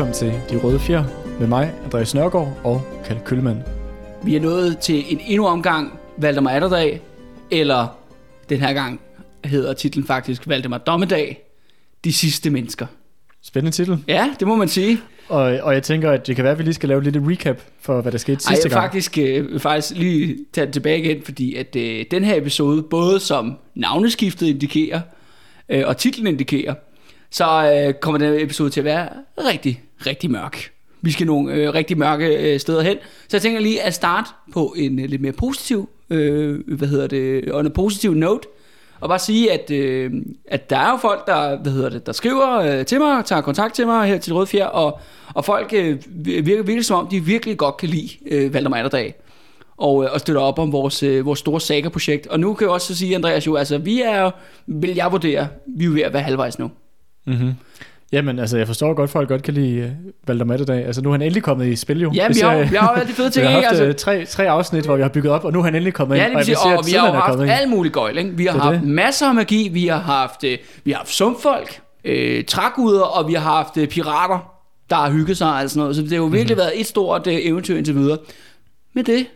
Velkommen til De Røde Fjer med mig, Andreas Nørgaard og Kalle Køllemann. Vi er nået til en endnu omgang Valdemar Atterdag, eller den her gang hedder titlen faktisk Valdemar Dommedag, De sidste mennesker. Spændende titel. Ja, det må man sige. Og, og jeg tænker, at det kan være, at vi lige skal lave et lille recap for, hvad der skete Ej, sidste jeg vil gang. faktisk, øh, faktisk lige tage det tilbage igen, fordi at øh, den her episode, både som navneskiftet indikerer, øh, og titlen indikerer, så øh, kommer den episode til at være rigtig, rigtig mørk. Vi skal nogle øh, rigtig mørke øh, steder hen. Så jeg tænker lige at starte på en øh, lidt mere positiv, øh, hvad hedder det, on en positiv note, og bare sige, at, øh, at der er jo folk, der, hvad hedder det, der skriver øh, til mig, tager kontakt til mig her til Røde Fjer, og, og folk øh, virker virkelig som om, de virkelig godt kan lide øh, Valdemar Atterdag og, øh, og støtter op om vores, øh, vores store saga-projekt. Og nu kan jeg også så sige, Andreas, jo, altså vi er, jo, vil jeg vurdere, vi er jo ved at være halvvejs nu. Mm-hmm. Jamen, altså, jeg forstår godt, at folk godt kan lide uh, Valdemar Atterdag. Altså, nu er han endelig kommet i spil, jo. Ja, Det vi har, vi har jo de fede Vi ting, har ikke? haft Altså, altså, tre, tre afsnit, hvor vi har bygget op, og nu er han endelig kommet ind. Ja, jeg vil og, sige, vi har jo haft ind. alt muligt gøjl, ikke? Vi har Det haft det. masser af magi, vi har haft, øh, vi har haft sumpfolk, øh, trækuder, og vi har haft øh, pirater, der har hygget sig og sådan noget. Så det har jo virkelig Mhm. været et stort øh, eventyr indtil videre. Men det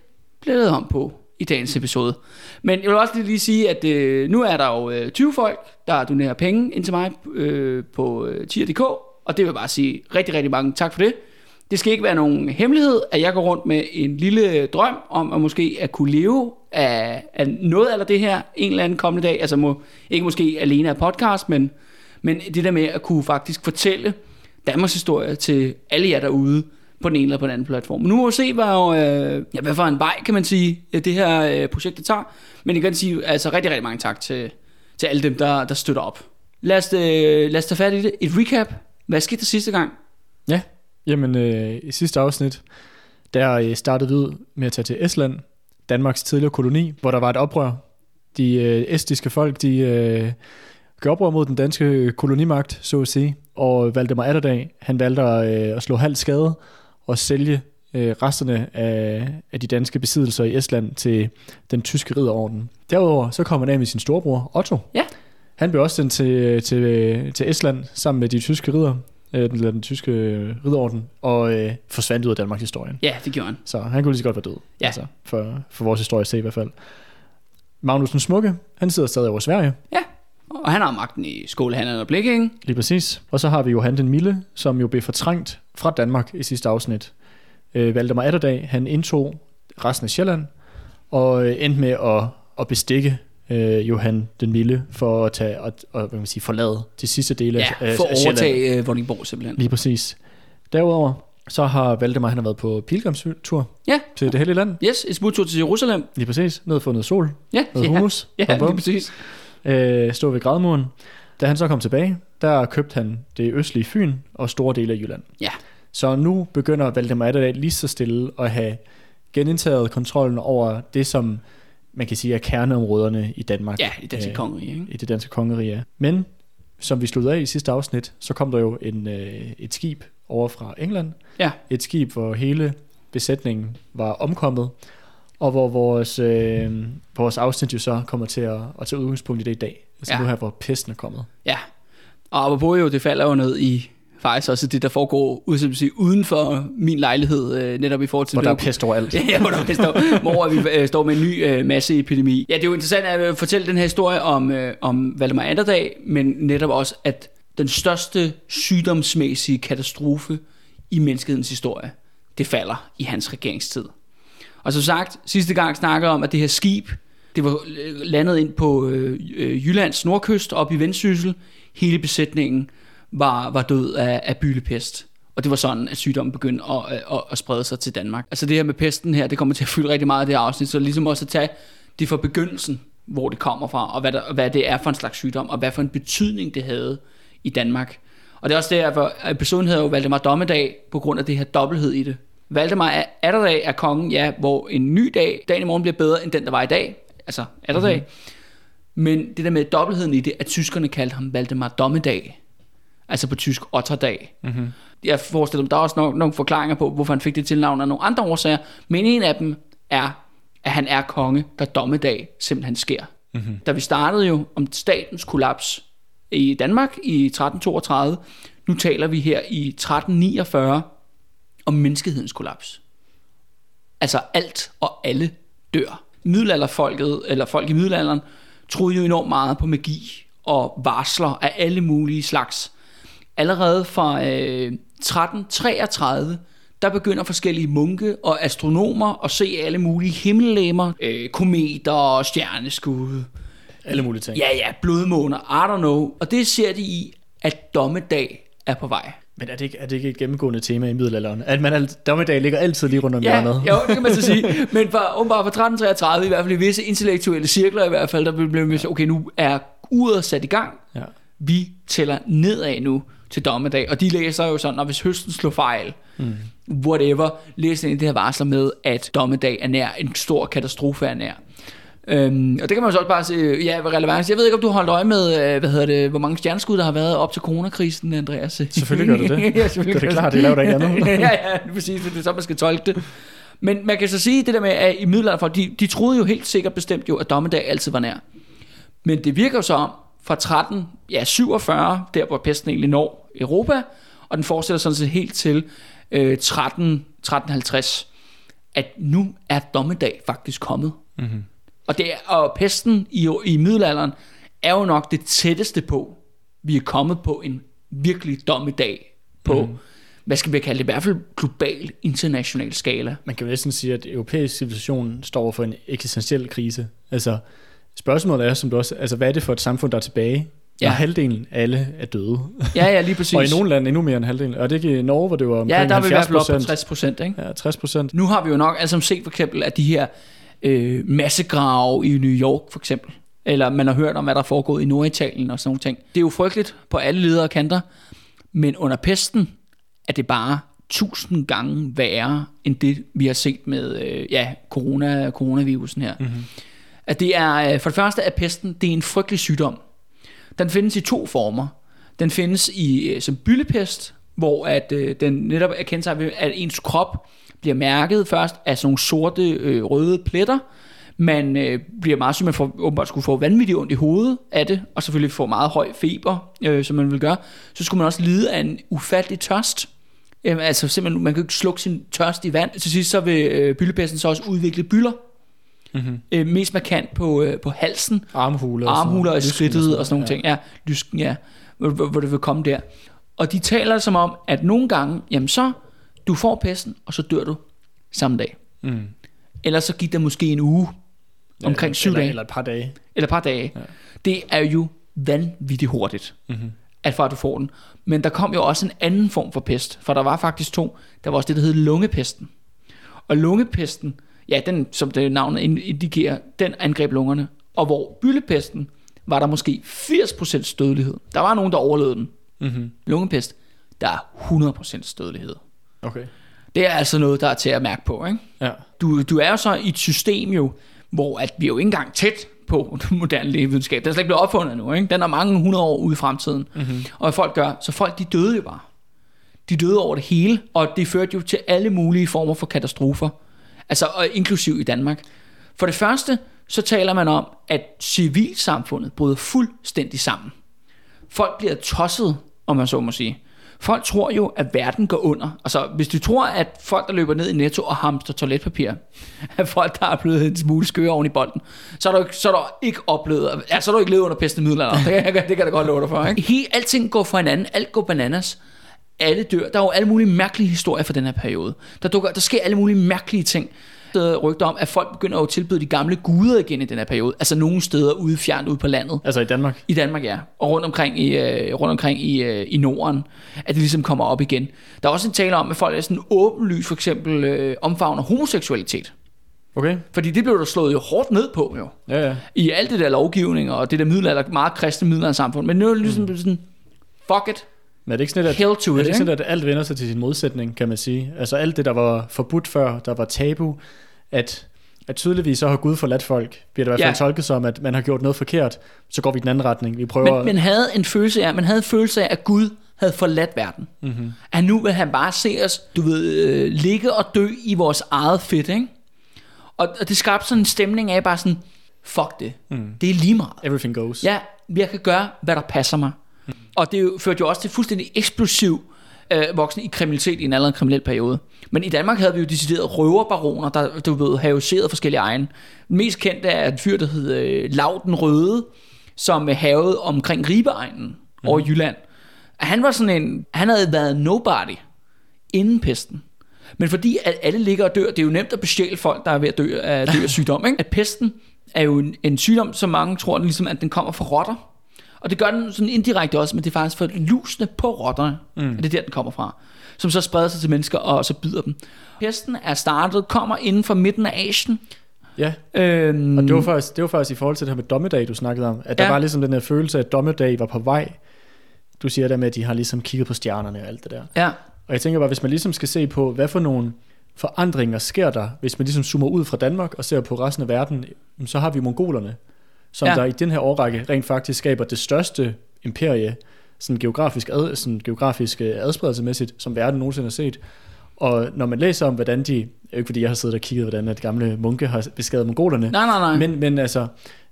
bliver det om på i dagens episode. Men jeg vil også lige, sige, at øh, nu er der jo øh, 20 folk, der donerer penge ind til mig øh, på øh, tier.dk, og det vil jeg bare sige rigtig, rigtig mange tak for det. Det skal ikke være nogen hemmelighed, at jeg går rundt med en lille drøm om at måske at kunne leve af, af noget af det her en eller anden kommende dag. Altså må, ikke måske alene af podcast, men, men det der med at kunne faktisk fortælle Danmarks historie til alle jer derude på den ene eller på den anden platform. Nu må vi se, hvad, øh, ja, hvad for en vej, kan man sige, øh, det her øh, projekt det tager. Men jeg kan sige altså rigtig, rigtig mange tak til, til alle dem, der, der støtter op. Lad os, øh, lad os tage fat i det. Et recap. Hvad skete der sidste gang? Ja, jamen øh, i sidste afsnit, der øh, startede vi ud med at tage til Estland, Danmarks tidligere koloni, hvor der var et oprør. De øh, estiske folk, de øh, gør oprør mod den danske kolonimagt, så at sige. Og Valdemar Atterdag, han valgte at, øh, at slå halvt skade og sælge øh, resterne af, af de danske besiddelser i Estland til den tyske ridderorden. Derudover så kom han af med sin storebror, Otto. Ja. Han blev også sendt til, til, til Estland sammen med de tyske ridder, øh, den, den tyske ridderorden, og øh, forsvandt ud af Danmarks historien. Ja, det gjorde han. Så han kunne lige så godt være død. Ja. Altså, for, for vores historie se i hvert fald. Magnus den Smukke, han sidder stadig over Sverige, Ja, og han har magten i skolehandlen og Blikking. lige præcis. Og så har vi Johan den Milde, som jo blev fortrængt fra Danmark i sidste afsnit. Øh, Valdemar Atterdag, han indtog resten af Sjælland, og øh, endte med at, at bestikke øh, Johan den Milde for at tage og, og hvad kan man sige, forlade de sidste dele Ja, af, for af at Sjælland. overtage øh, Vordingborg simpelthen. Lige præcis. Derudover, så har Valdemar han har været på pilgrimstur Ja, til det hellige land. yes, et smuttur til Jerusalem. Lige præcis. Ned og få noget sol, Ja, noget ja, ja lige præcis. Øh, stå ved grædmuren. Da han så kom tilbage, der købte han det østlige Fyn og store dele af Jylland. Ja. Så nu begynder Valdemar Atterdag lige så stille at have genindtaget kontrollen over det, som man kan sige er kerneområderne i Danmark. Ja, i danske Øh, kongerige, ikke? I det danske kongerige. ja. Men som vi sluttede af i sidste afsnit, så kom der jo en, øh, et skib over fra England. Ja. Et skib, hvor hele besætningen var omkommet, og hvor vores, øh, vores afsnit jo så kommer til at, at tage udgangspunkt i det i dag. Altså Ja. nu her, hvor pesten er kommet. Ja. Og apropos jo, det falder jo ned i faktisk også det, der foregår ud, som sige, uden for min lejlighed, øh, netop i forhold til... Hvor der er pest overalt. Ja, hvor der står, hvor vi øh, står med en ny øh, masseepidemi. Ja, det er jo interessant at øh, fortælle den her historie om, øh, om Valdemar Atterdag, men netop også, at den største sygdomsmæssige katastrofe i menneskehedens historie, det falder i hans regeringstid. Og som sagt, sidste gang snakkede om, at det her skib, det var øh, landet ind på øh, øh, Jyllands nordkyst, op i Vendsyssel. Hele besætningen var, var død af, af bylepest. Og det var sådan, at sygdommen begyndte at, øh, at, at sprede sig til Danmark. Altså det her med pesten her, det kommer til at fylde rigtig meget af det her afsnit, så ligesom også at tage det fra begyndelsen, hvor det kommer fra, og hvad, der, hvad det er for en slags sygdom, og hvad for en betydning det havde i Danmark. Og det er også derfor, at episoden hedder jo Valdemar Dommedag, på grund af det her dobbelthed i det. Valdemar er Atterdag er kongen, ja, hvor en ny dag, dagen i morgen bliver bedre end den, der var i dag. Altså Atterdag. Mm-hmm. Men det der med dobbeltheden i det, at tyskerne kaldte ham Valdemar Dommedag. Altså på tysk Otterdag. Mm-hmm. Jeg forestiller mig, der er også nok, nogle forklaringer på, hvorfor han fik det tilnavn af nogle andre årsager. Men en af dem er, at han er konge, der dommedag simpelthen sker. Mm-hmm. Da vi startede jo om statens kollaps i Danmark i 1332, Nu taler vi her i 1349 om menneskehedens kollaps. Altså alt og alle dør. Middelalderfolket, eller folk i middelalderen, troede jo enormt meget på magi og varsler af alle mulige slags. Allerede fra øh, 1333, der begynder forskellige munke og astronomer at se alle mulige himmellemmer, øh, kometer og stjerneskud. Alle mulige ting. Ja, ja, blodmåner, I don't know. Og det ser de i, at dommedag er på vej. Men er det, ikke, er det ikke et gennemgående tema i middelalderen? At man al, dommedag ligger altid lige rundt om Ja, hjørnet. jo, det kan man så sige. Men for, åbenbart fra 1333, i hvert fald i visse intellektuelle cirkler i hvert fald, der blev man okay, nu er uret sat i gang. Ja. Vi tæller nedad nu til dommedag. Og de læser jo sådan, at hvis høsten slår fejl, mm. whatever, læser ind det her varsler med, at dommedag er nær, en stor katastrofe er nær. Øhm, og det kan man jo så også bare se, ja, hvad relevans. Jeg ved ikke, om du har holdt øje med, øh, hvad hedder det, hvor mange stjerneskud, der har været op til coronakrisen, Andreas. Selvfølgelig gør det det. ja, selvfølgelig Det er gør klart, det laver der ikke andet. ja, ja, det præcis, det er så, man skal tolke det. Men man kan så sige det der med, at i middelalderen, de, de troede jo helt sikkert bestemt jo, at dommedag altid var nær. Men det virker så om, fra 13, ja, 47, der hvor pesten egentlig når Europa, og den fortsætter sådan set helt til øh, 13, 1350, at nu er dommedag faktisk kommet. Mm-hmm. Og, det er, og pesten i, i middelalderen er jo nok det tætteste på, vi er kommet på en virkelig dommedag på, mm. hvad skal vi kalde det, i hvert fald global, international skala. Man kan jo næsten sige, at europæisk civilisation står for en eksistentiel krise. Altså, spørgsmålet er, som du også, altså, hvad er det for et samfund, der er tilbage, Ja. når halvdelen af alle er døde? Ja, ja, lige præcis. og i nogle lande endnu mere end halvdelen. Og det er ikke i Norge, hvor det var omkring ja, der er vi i hvert 70 fald oppe på procent. 60 procent, ikke? Ja, 60 procent. Nu har vi jo nok alle sammen set for eksempel, at de her øh, massegrave i New York for eksempel, eller man har hørt om, hvad der er foregået i Norditalien og sådan nogle ting. Det er jo frygteligt på alle ledere kanter, men under pesten er det bare tusind gange værre, end det vi har set med øh, ja, corona, coronavirusen her. Mm-hmm. At det er, øh, for det første er pesten, det er en frygtelig sygdom. Den findes i to former. Den findes i øh, som byllepest, hvor at, øh, den netop er kendt sig ved, at ens krop bliver mærket først af sådan nogle sorte, øh, røde pletter. Man øh, bliver meget syg, man får åbenbart skulle få vanvittigt ondt i hovedet af det, og selvfølgelig får meget høj feber, øh, som man vil gøre. Så skulle man også lide af en ufattelig tørst. Øh, altså simpelthen, man kan ikke slukke sin tørst i vand. Til sidst så vil øh, byllepesten så også udvikle byller. Mm-hmm. Øh, mest markant på, øh, på halsen, Armhuler. og armhuler i Lysken skridtet og sådan nogle ting. Ja, lysken, ja. Hvor, hvor, hvor det vil komme der. Og de taler som om, at nogle gange, jamen så, du får pesten, og så dør du samme dag. Mm. Eller så gik der måske en uge, omkring syv eller, dage, Eller et par dage. eller et par dage. Ja. Det er jo vanvittigt hurtigt, mm-hmm. at for at du får den. Men der kom jo også en anden form for pest, for der var faktisk to. Der var også det, der hed lungepesten. Og lungepesten, ja, den, som det navnet indikerer, den angreb lungerne. Og hvor byllepesten var der måske 80% dødelighed. Der var nogen, der overlevede den. Mm-hmm. Lungepest, der er 100% dødelighed. Okay. Det er altså noget, der er til at mærke på. Ikke? Ja. Du, du er jo så i et system jo, hvor at vi er jo ikke engang tæt på den moderne lægevidenskab. Den er slet ikke blevet opfundet nu. Ikke? Den er mange hundrede år ude i fremtiden. Mm-hmm. Og folk gør, så folk de døde jo bare. De døde over det hele, og det førte jo til alle mulige former for katastrofer. Altså og inklusiv i Danmark. For det første, så taler man om, at civilsamfundet bryder fuldstændig sammen. Folk bliver tosset, om man så må sige. Folk tror jo, at verden går under. Altså, hvis du tror, at folk, der løber ned i Netto og hamster toiletpapir, er folk, der er blevet en smule skøre oven i bolden, så har du så har du ikke oplevet, ja, så har du ikke levet under pesten middelalder. Det, kan- det kan da godt love dig for. Ikke? He, alting går fra hinanden. Alt går bananas. Alle dør. Der er jo alle mulige mærkelige historier fra den her periode. Der, dukker, der sker alle mulige mærkelige ting. Er rygter om, at folk begynder at tilbyde de gamle guder igen i den her periode. Altså nogle steder ude fjernt ude på landet. Altså i Danmark. I Danmark, ja. Og rundt omkring i, øh, rundt omkring i, øh, i Norden, at det ligesom kommer op igen. Der er også en tale om, at folk er sådan åbenlyst for eksempel øh, omfavner homoseksualitet. Okay. Fordi det blev der slået jo hårdt ned på, jo. Ja, ja. I alt det der lovgivning og det der middelalder, meget kristne middelaldersamfund. Men nu er det ligesom mm. sådan, fuck it, Men er det ikke sådan, at, hell to er it, det ikke ikke? sådan, at alt vender sig til sin modsætning, kan man sige? Altså alt det, der var forbudt før, der var tabu, at, at tydeligvis så har Gud forladt folk, bliver det i hvert fald Ja. tolket som, at man har gjort noget forkert, så går vi i den anden retning. Vi prøver... Men, men havde en følelse af, man havde en følelse af, at Gud havde forladt verden. Mm-hmm. At nu vil han bare se os, du ved, øh, ligge og dø i vores eget fedt, ikke? Og, og det skabte sådan en stemning af bare sådan, fuck det, mm. det er lige meget. Everything goes. Ja, jeg kan gøre, hvad der passer mig. Og det jo- førte jo også til fuldstændig eksplosiv øh, voksen i kriminalitet i en allerede kriminel periode. Men i Danmark havde vi jo deciderede røverbaroner, der du ved, havede forskellige egen. Mest kendte er en fyr, der hed øh, Lav den Røde, som øh, havede omkring Ribeegnen mm. over Jylland. Han var sådan en, han havde været nobody inden pesten. Men fordi at alle ligger og dør, det er jo nemt at bestjæle folk, der er ved at dø af, dø af sygdom. Ikke? At pesten er jo en, en sygdom, som mange tror, den ligesom, at den kommer fra rotter. Og det gør den sådan indirekte også, men det er faktisk for lusene på rotterne, mm. at det er der, den kommer fra. Som så spreder sig til mennesker, og så bider dem. Pesten er startet, kommer inden for midten af Asien. Ja, Øhm, og det var, faktisk, det var faktisk i forhold til det her med dommedag, du snakkede om. At der Ja. var ligesom den her følelse af, at dommedag var på vej. Du siger der med, at de har ligesom kigget på stjernerne og alt det der. Ja, Og jeg tænker bare, hvis man ligesom skal se på, hvad for nogle forandringer sker der, hvis man ligesom zoomer ud fra Danmark og ser på resten af verden, så har vi mongolerne, som Ja. der i den her årrække rent faktisk skaber det største imperie, sådan geografisk, ad, sådan geografisk øh, adspredelsesmæssigt, som verden nogensinde har set. Og når man læser om, hvordan de, ikke fordi jeg har siddet og kigget, hvordan at gamle munke har beskrevet mongolerne, nej, nej, nej. men, men altså,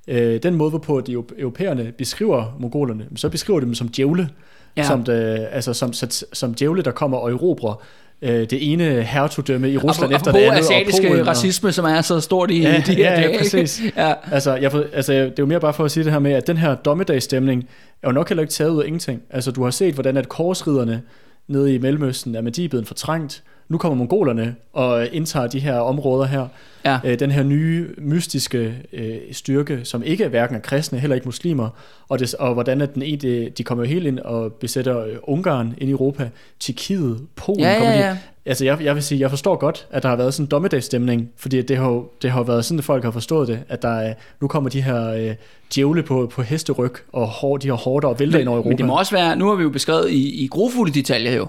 øh, den måde, hvorpå de eu- europæerne beskriver mongolerne, så beskriver de dem som djævle, Ja. som, det, altså, som, som, som djævle, der kommer og erobrer øh, det ene hertugdømme i Rusland efter det andet. asiatiske og Polen, racisme, som er så stort i Ja, de her ja, ja, dage. ikke? præcis. ja. Altså, jeg, altså, det er jo mere bare for at sige det her med, at den her dommedagsstemning er jo nok heller ikke taget ud af ingenting. Altså, du har set, hvordan at korsriderne nede i Mellemøsten er med de blevet fortrængt. Nu kommer mongolerne og indtager de her områder her. Ja. Øh, den her nye mystiske øh, styrke, som ikke er hverken er kristne, heller ikke muslimer, og, det, og hvordan at den ene, de kommer jo helt ind og besætter øh, Ungarn ind i Europa, Tjekkiet, Polen Ja, kommer ja, de. ja. Altså jeg, jeg vil sige, jeg forstår godt, at der har været sådan en dommedagsstemning, fordi det har, det har været sådan, at folk har forstået det, at der er, nu kommer de her øh, djævle på, på hesteryg, og hår, de har hårder og vælter ind over Europa. Men det må også være, nu har vi jo beskrevet i, i grofulde detaljer jo,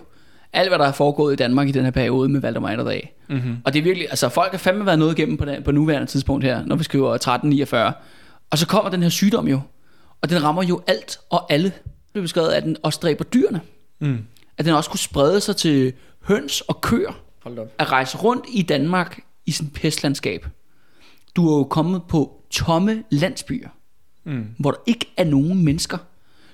alt hvad der er foregået i Danmark i den her periode med Valdemar Atterdag. mm-hmm. Og det er virkelig, altså folk har fandme været noget igennem på, den, på nuværende tidspunkt her, når vi skriver 1349. Og så kommer den her sygdom jo, og den rammer jo alt og alle. Det er beskrevet, at den også dræber dyrene. mm. At den også kunne sprede sig til høns og køer. Hold op. At rejse rundt i Danmark i sådan et pestlandskab. Du er jo kommet på tomme landsbyer, Mm. hvor der ikke er nogen mennesker.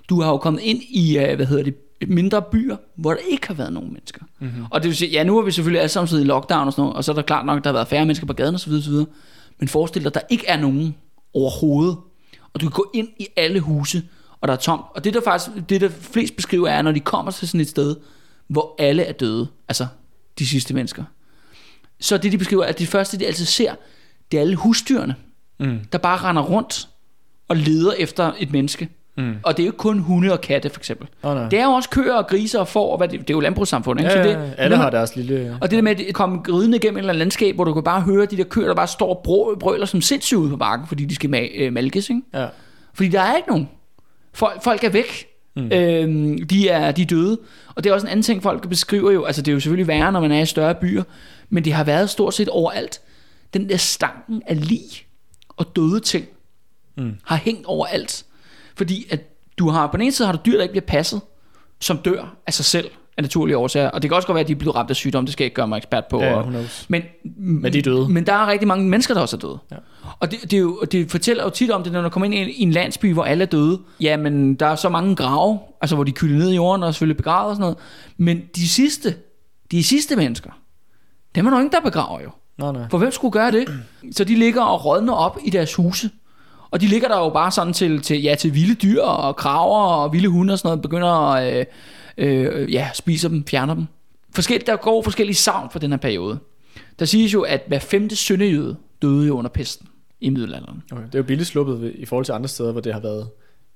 Du har jo kommet ind i, øh, hvad hedder det, mindre byer, hvor der ikke har været nogen mennesker. Mm-hmm. Og det vil sige, ja, nu har vi selvfølgelig alle sammen siddet i lockdown og sådan noget, og så er der klart nok, der har været færre mennesker på gaden og så videre, så videre. Men forestil dig, at der ikke er nogen overhovedet, og du kan gå ind i alle huse, og der er tomt. Og det der faktisk, det der flest beskriver er, når de kommer til sådan et sted, hvor alle er døde, altså de sidste mennesker. Så det de beskriver, er, at det første de altid ser, det er alle husdyrene, Mm. der bare render rundt og leder efter et menneske. Mm. Og det er jo ikke kun hunde og katte, for eksempel. Oh, nej. Det er jo også køer og griser og får, og hvad det, det er jo landbrugssamfund, ikke? ja, så ja, det, alle har deres lille... og det der med at komme ridende igennem et eller andet landskab, hvor du kan bare høre de der køer, der bare står og brø- brøler som sindssyge ude på bakken, fordi de skal ma- øh, malkes, ikke? Ja. Fordi der er ikke nogen. Folk, folk er væk. Mm. Øhm, de, er, de er døde. Og det er også en anden ting, folk beskriver jo. Altså det er jo selvfølgelig værre, når man er i større byer. Men det har været stort set overalt. Den der stanken af lig og døde ting Mm. har hængt overalt. Fordi at du har, på den ene side har du dyr, der ikke bliver passet, som dør af sig selv af naturlige årsager. Og det kan også godt være, at de er blevet ramt af sygdom, det skal jeg ikke gøre mig ekspert på. Ja, og, men, Men de er døde. Men der er rigtig mange mennesker, der også er døde. Ja. Og det, det, er jo, det fortæller jo tit om det, når du kommer ind i en, i en landsby, hvor alle er døde. Jamen, der er så mange grave, altså hvor de kylder ned i jorden og selvfølgelig begravet og sådan noget. Men de sidste, de sidste mennesker, dem er der ingen, der begraver jo. Nå, nej. For hvem skulle gøre det? Så de ligger og rådner op i deres huse. Og de ligger der jo bare sådan til, til, ja, til vilde dyr og kraver og vilde hunde og sådan noget, begynder at øh, øh, ja, spiser dem, fjerner dem. Forskelligt, der går forskellige savn for den her periode. Der siges jo, at hver femte sønderjøde døde jo under pesten i middelalderen. Okay. Det er jo billigt sluppet i forhold til andre steder, hvor det har været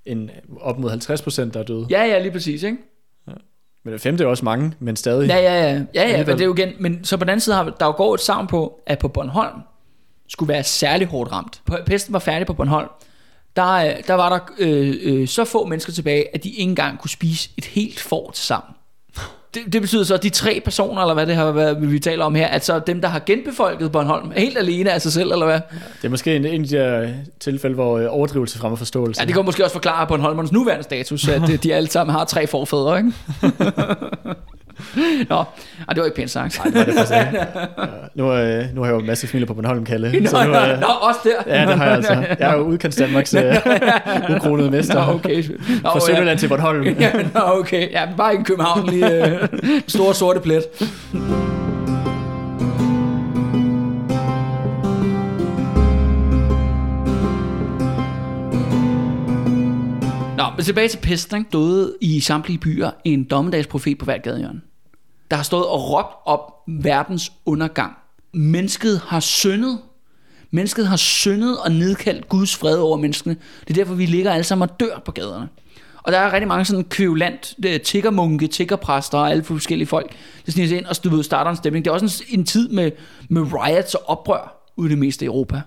en, op mod 50 procent, der er døde. Ja, ja, lige præcis, ikke? Men det femte er også mange, men stadig. Ja, ja, ja. Ja, ja, men det er jo igen, men så på den anden side har der jo går et savn på, at på Bornholm skulle være særlig hårdt ramt. Pesten var færdig på Bornholm. Der, øh, der var der øh, øh, så få mennesker tilbage, at de ikke engang kunne spise et helt får til sammen. Det, det betyder så, at de tre personer, eller hvad det har været, vi taler om her, altså dem, der har genbefolket Bornholm, er helt alene af sig selv, eller hvad? Det er måske en, en af de der tilfælde, hvor øh, overdrivelse fremmer forståelse. Ja, det kan måske også forklare Bornholmernes nuværende status, at øh, de alle sammen har tre forfædre, ikke? Nå, Ah, det var ikke pænt sagt. Nej, det var det. Ja, nu, øh, nu har jeg jo en masse familie på Bornholm, Kalle. Nå, så nu, øh, nå, også der. ja, det har jeg altså. Jeg er jo udkants Danmarks øh, ukronede mester. Nå, okay. Nå, Fra Sønderland til Bornholm. Ja, nå, okay. Ja, bare ikke København lige. Øh, store sorte plet. Nå, men tilbage til pesten, ikke? Døde i samtlige byer en dommedagsprofet på hvert gadehjørne. Der har stået og råbt op verdens undergang. Mennesket har syndet. Mennesket har syndet og nedkaldt Guds fred over menneskene. Det er derfor, vi ligger alle sammen og dør på gaderne. Og der er rigtig mange sådan kvævlant, tiggermunke, tiggerpræster og alle forskellige folk, der sniger sig ind og du ved, starter en stemning. Det er også en, en tid med, med riots og oprør ude i det meste af Europa.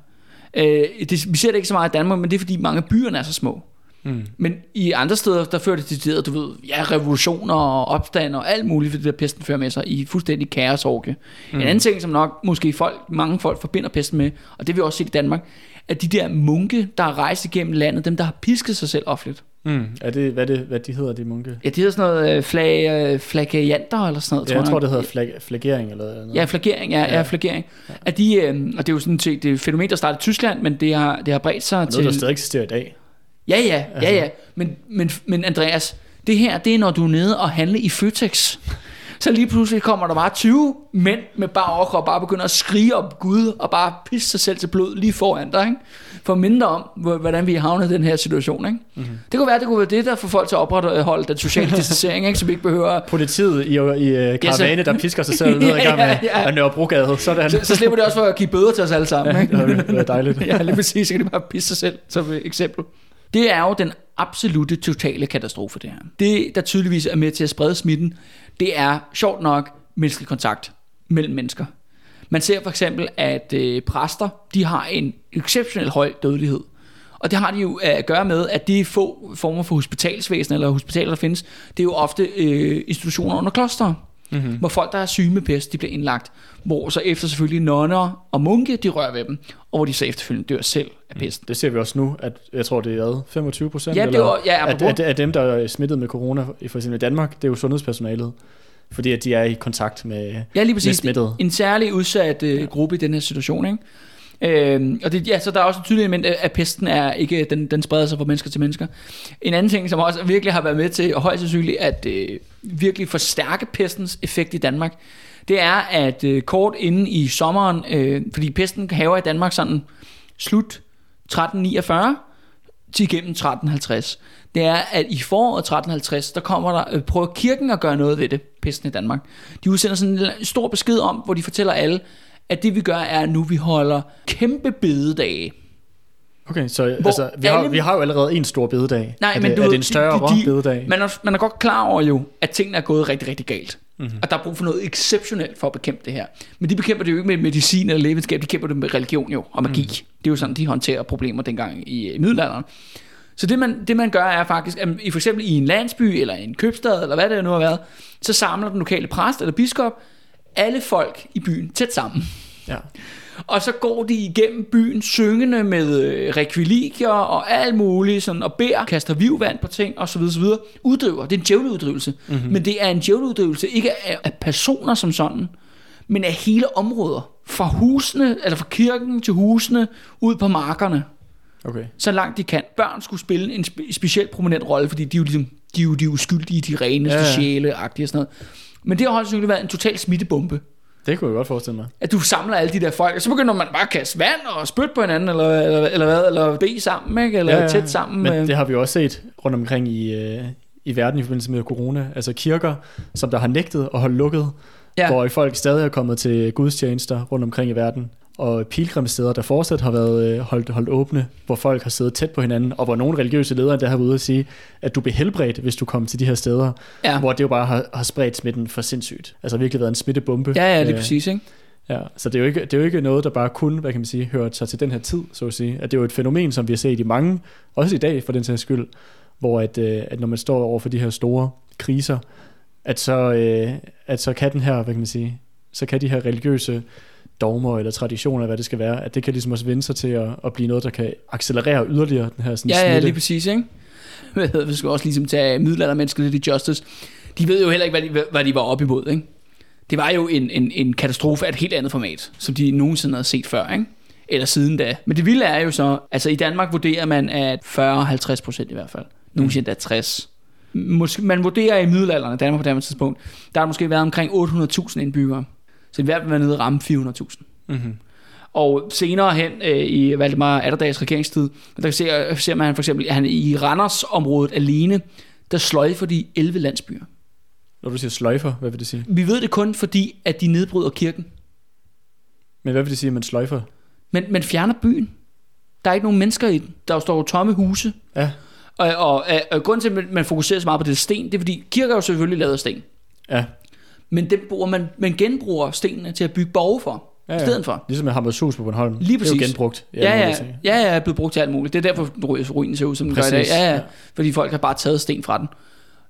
Øh, det, vi ser det ikke så meget i Danmark, men det er fordi mange af byerne er så små. Mm. Men i andre steder, der fører det til du ved, ja, revolutioner og opstand og alt muligt, for det der pesten fører med sig i fuldstændig kaosorke. Mm. En anden ting, som nok måske folk, mange folk forbinder pesten med, og det vi også set i Danmark, at de der munke, der har rejst igennem landet, dem der har pisket sig selv offentligt. Mm. Er det, hvad, det, hvad de hedder, de munke? Ja, det hedder sådan noget øh, flag, øh, flagellanter eller sådan noget, Ja, jeg tror, jeg. det hedder flag, flagering eller noget. Ja, flagering, ja, ja. Ja. ja flagering. At de, øh, og det er jo sådan set det er et fænomen, der startede i Tyskland, men det har, det har bredt sig Noget, til... der stadig eksisterer i dag. Ja, ja, ja, Altså. ja. Men, men, men Andreas, det her, det er når du er nede og handle i Føtex. Så lige pludselig kommer der bare 20 mænd med bare overkrop, bare begynder at skrige op Gud, og bare pisse sig selv til blod lige foran dig, ikke? For dig om, hvor- hvordan vi er havnet i den her situation, ikke? Mhm. Mm-hmm. Det kunne være, det kunne være det, der får folk til at opretholde den sociale distancering, ikke? Så vi ikke behøver... Politiet i, i uh, karavane, der pisker sig selv ned i gang Ja, med ja, ja. Nørrebrogade. Sådan. Så, så slipper det også for at give bøder til os alle sammen, ikke? det ville være dejligt. ja, lige præcis. Så kan de bare pisse sig selv som eksempel. Det er jo den absolute totale katastrofe, det her. Det, der tydeligvis er med til at sprede smitten, det er sjovt nok menneskelig kontakt mellem mennesker. Man ser for eksempel, at øh, præster, de har en exceptionel høj dødelighed. Og det har de jo øh, at gøre med, at de få former for hospitalsvæsen eller hospitaler, der findes, det er jo ofte øh, institutioner under kloster, mm-hmm. hvor folk, der er syge med pest, de bliver indlagt. Hvor så efter selvfølgelig nonner og munke, de rører ved dem, og hvor de så efterfølgende dør selv af pesten. Det ser vi også nu, at jeg tror, det er hvad, 25 procent Ja, det var- ja, at, apropos. at, at, dem, der er smittet med corona, i for eksempel i Danmark, det er jo sundhedspersonalet. Fordi at de er i kontakt med, Ja, lige med præcis. smittede. En særlig udsat øh, gruppe i den her situation, ikke? Øhm, og det, ja, så der er også et tydeligt element, at pesten er ikke, den, den spreder sig fra mennesker til mennesker. En anden ting, som også virkelig har været med til, og højst sandsynligt, at øh, virkelig forstærke pestens effekt i Danmark, det er, at øh, kort inden i sommeren, øh, fordi pesten haver i Danmark sådan slut 1349 til igennem 1350, det er, at i foråret 1350, der kommer der, øh, prøver kirken at gøre noget ved det, pesten i Danmark. De udsender sådan en stor besked om, hvor de fortæller alle, at det vi gør er, at nu vi holder kæmpe bededage. Okay, så altså, vi, har, alle- vi har jo allerede en stor bededag. Nej, er men det, du er det en større de- de- bededag? Man er, man er godt klar over jo, at tingene er gået rigtig, rigtig galt. Mhm. Mm-hmm. Og der er brug for noget exceptionelt for at bekæmpe det her. Men de bekæmper det jo ikke med medicin eller lægevidenskab, de kæmper det med religion jo, og magi. Mm. Det er jo sådan, de håndterer problemer dengang i, i middelalderen. Så det man, det man gør er faktisk, at i for eksempel i en landsby eller en købstad, eller hvad det nu har været, så samler den lokale præst eller biskop alle folk i byen tæt sammen. Ja. Og så går de igennem byen syngende med øh, rekvilikier og alt muligt, sådan, og beder, kaster vivvand på ting osv. osv. Uddriver. Det er en djævleuddrivelse. Mm-hmm. Men det er en djævleuddrivelse ikke af, af personer som sådan, men af hele områder. Fra husene, eller fra kirken til husene, ud på markerne. Okay. Så langt de kan. Børn skulle spille en spe- specielt prominent rolle, fordi de er jo, ligesom, de er jo, de uskyldige, de reneste Ja, ja, sjæle-agtige og sådan noget. Men det har højst sandsynligt været en total smittebombe Det kunne jeg godt forestille mig. at du samler alle de der folk, og så begynder man bare at kaste vand og spytte på hinanden, eller, eller, eller hvad, eller bede sammen, ikke? eller ja, ja. tæt sammen. Men øh. det har vi også set rundt omkring i, øh, i verden i forbindelse med corona. Altså kirker, som der har nægtet at holde lukket, ja. hvor folk stadig er kommet til gudstjenester rundt omkring i verden. Og pilgrimsteder, der fortsat har været øh, holdt, holdt åbne, hvor folk har siddet tæt på hinanden, og hvor nogle religiøse ledere der har været ude at sige, at du bliver helbredt, hvis du kommer til de her steder, Ja. hvor det jo bare har, har spredt smitten for sindssygt. Altså virkelig været en smittebombe. Ja, ja, lige Øh, præcis, ikke? Ja, så det er, jo ikke, det er jo ikke noget, der bare kun, hvad kan man sige, hører sig til den her tid, så at sige. At det er jo et fænomen, som vi har set i mange, også i dag for den sags skyld, hvor at, øh, at når man står over for de her store kriser, at så, øh, at så kan den her, hvad kan man sige, så kan de her religiøse dogmer eller traditioner, hvad det skal være, at det kan ligesom også vende sig til at, at blive noget, der kan accelerere yderligere den her sådan, Ja, ja, smitte. lige præcis, ikke? Vi skal også ligesom tage middelaldermennesker lidt i Justice. De ved jo heller ikke, hvad de, hvad de var op imod, ikke? Det var jo en, en, en katastrofe af et helt andet format, som de nogensinde havde set før, ikke? Eller siden da. Men det vilde er jo så, altså i Danmark vurderer man, at 40-50 procent i hvert fald. Nogle siger, at 60. Måske, man vurderer i middelalderen Danmark på det tidspunkt, der har måske været omkring 800.000 indbyggere. Så i hvert fald været nede og ramme 400.000. Mm-hmm. Og senere hen øh, i Valdemar Atterdags regeringstid, der ser, ser man for eksempel, at han i Randers området alene, der sløjfer de 11 landsbyer. Når du siger sløjfer, hvad vil det sige? Vi ved det kun fordi, at de nedbryder kirken. Men hvad vil det sige, at man sløjfer? Men man fjerner byen. Der er ikke nogen mennesker i den. Der står tomme huse. Ja. Og, og, og, og grunden til, at man fokuserer så meget på det sten, det er fordi, kirker er jo selvfølgelig lavet af sten. Ja. Men dem bruger man, man genbruger stenene til at bygge borge for. Ja, Ja, ja. I stedet for. Ligesom med Hammershus på Bornholm. Lige Det er jo præcis. genbrugt. Ja, ja, ja, ja, er blevet brugt til alt muligt. Det er derfor, ru- ruinen ser ud, som den gør i dag. Præcis, Ja, ja, ja. fordi folk har bare taget sten fra den.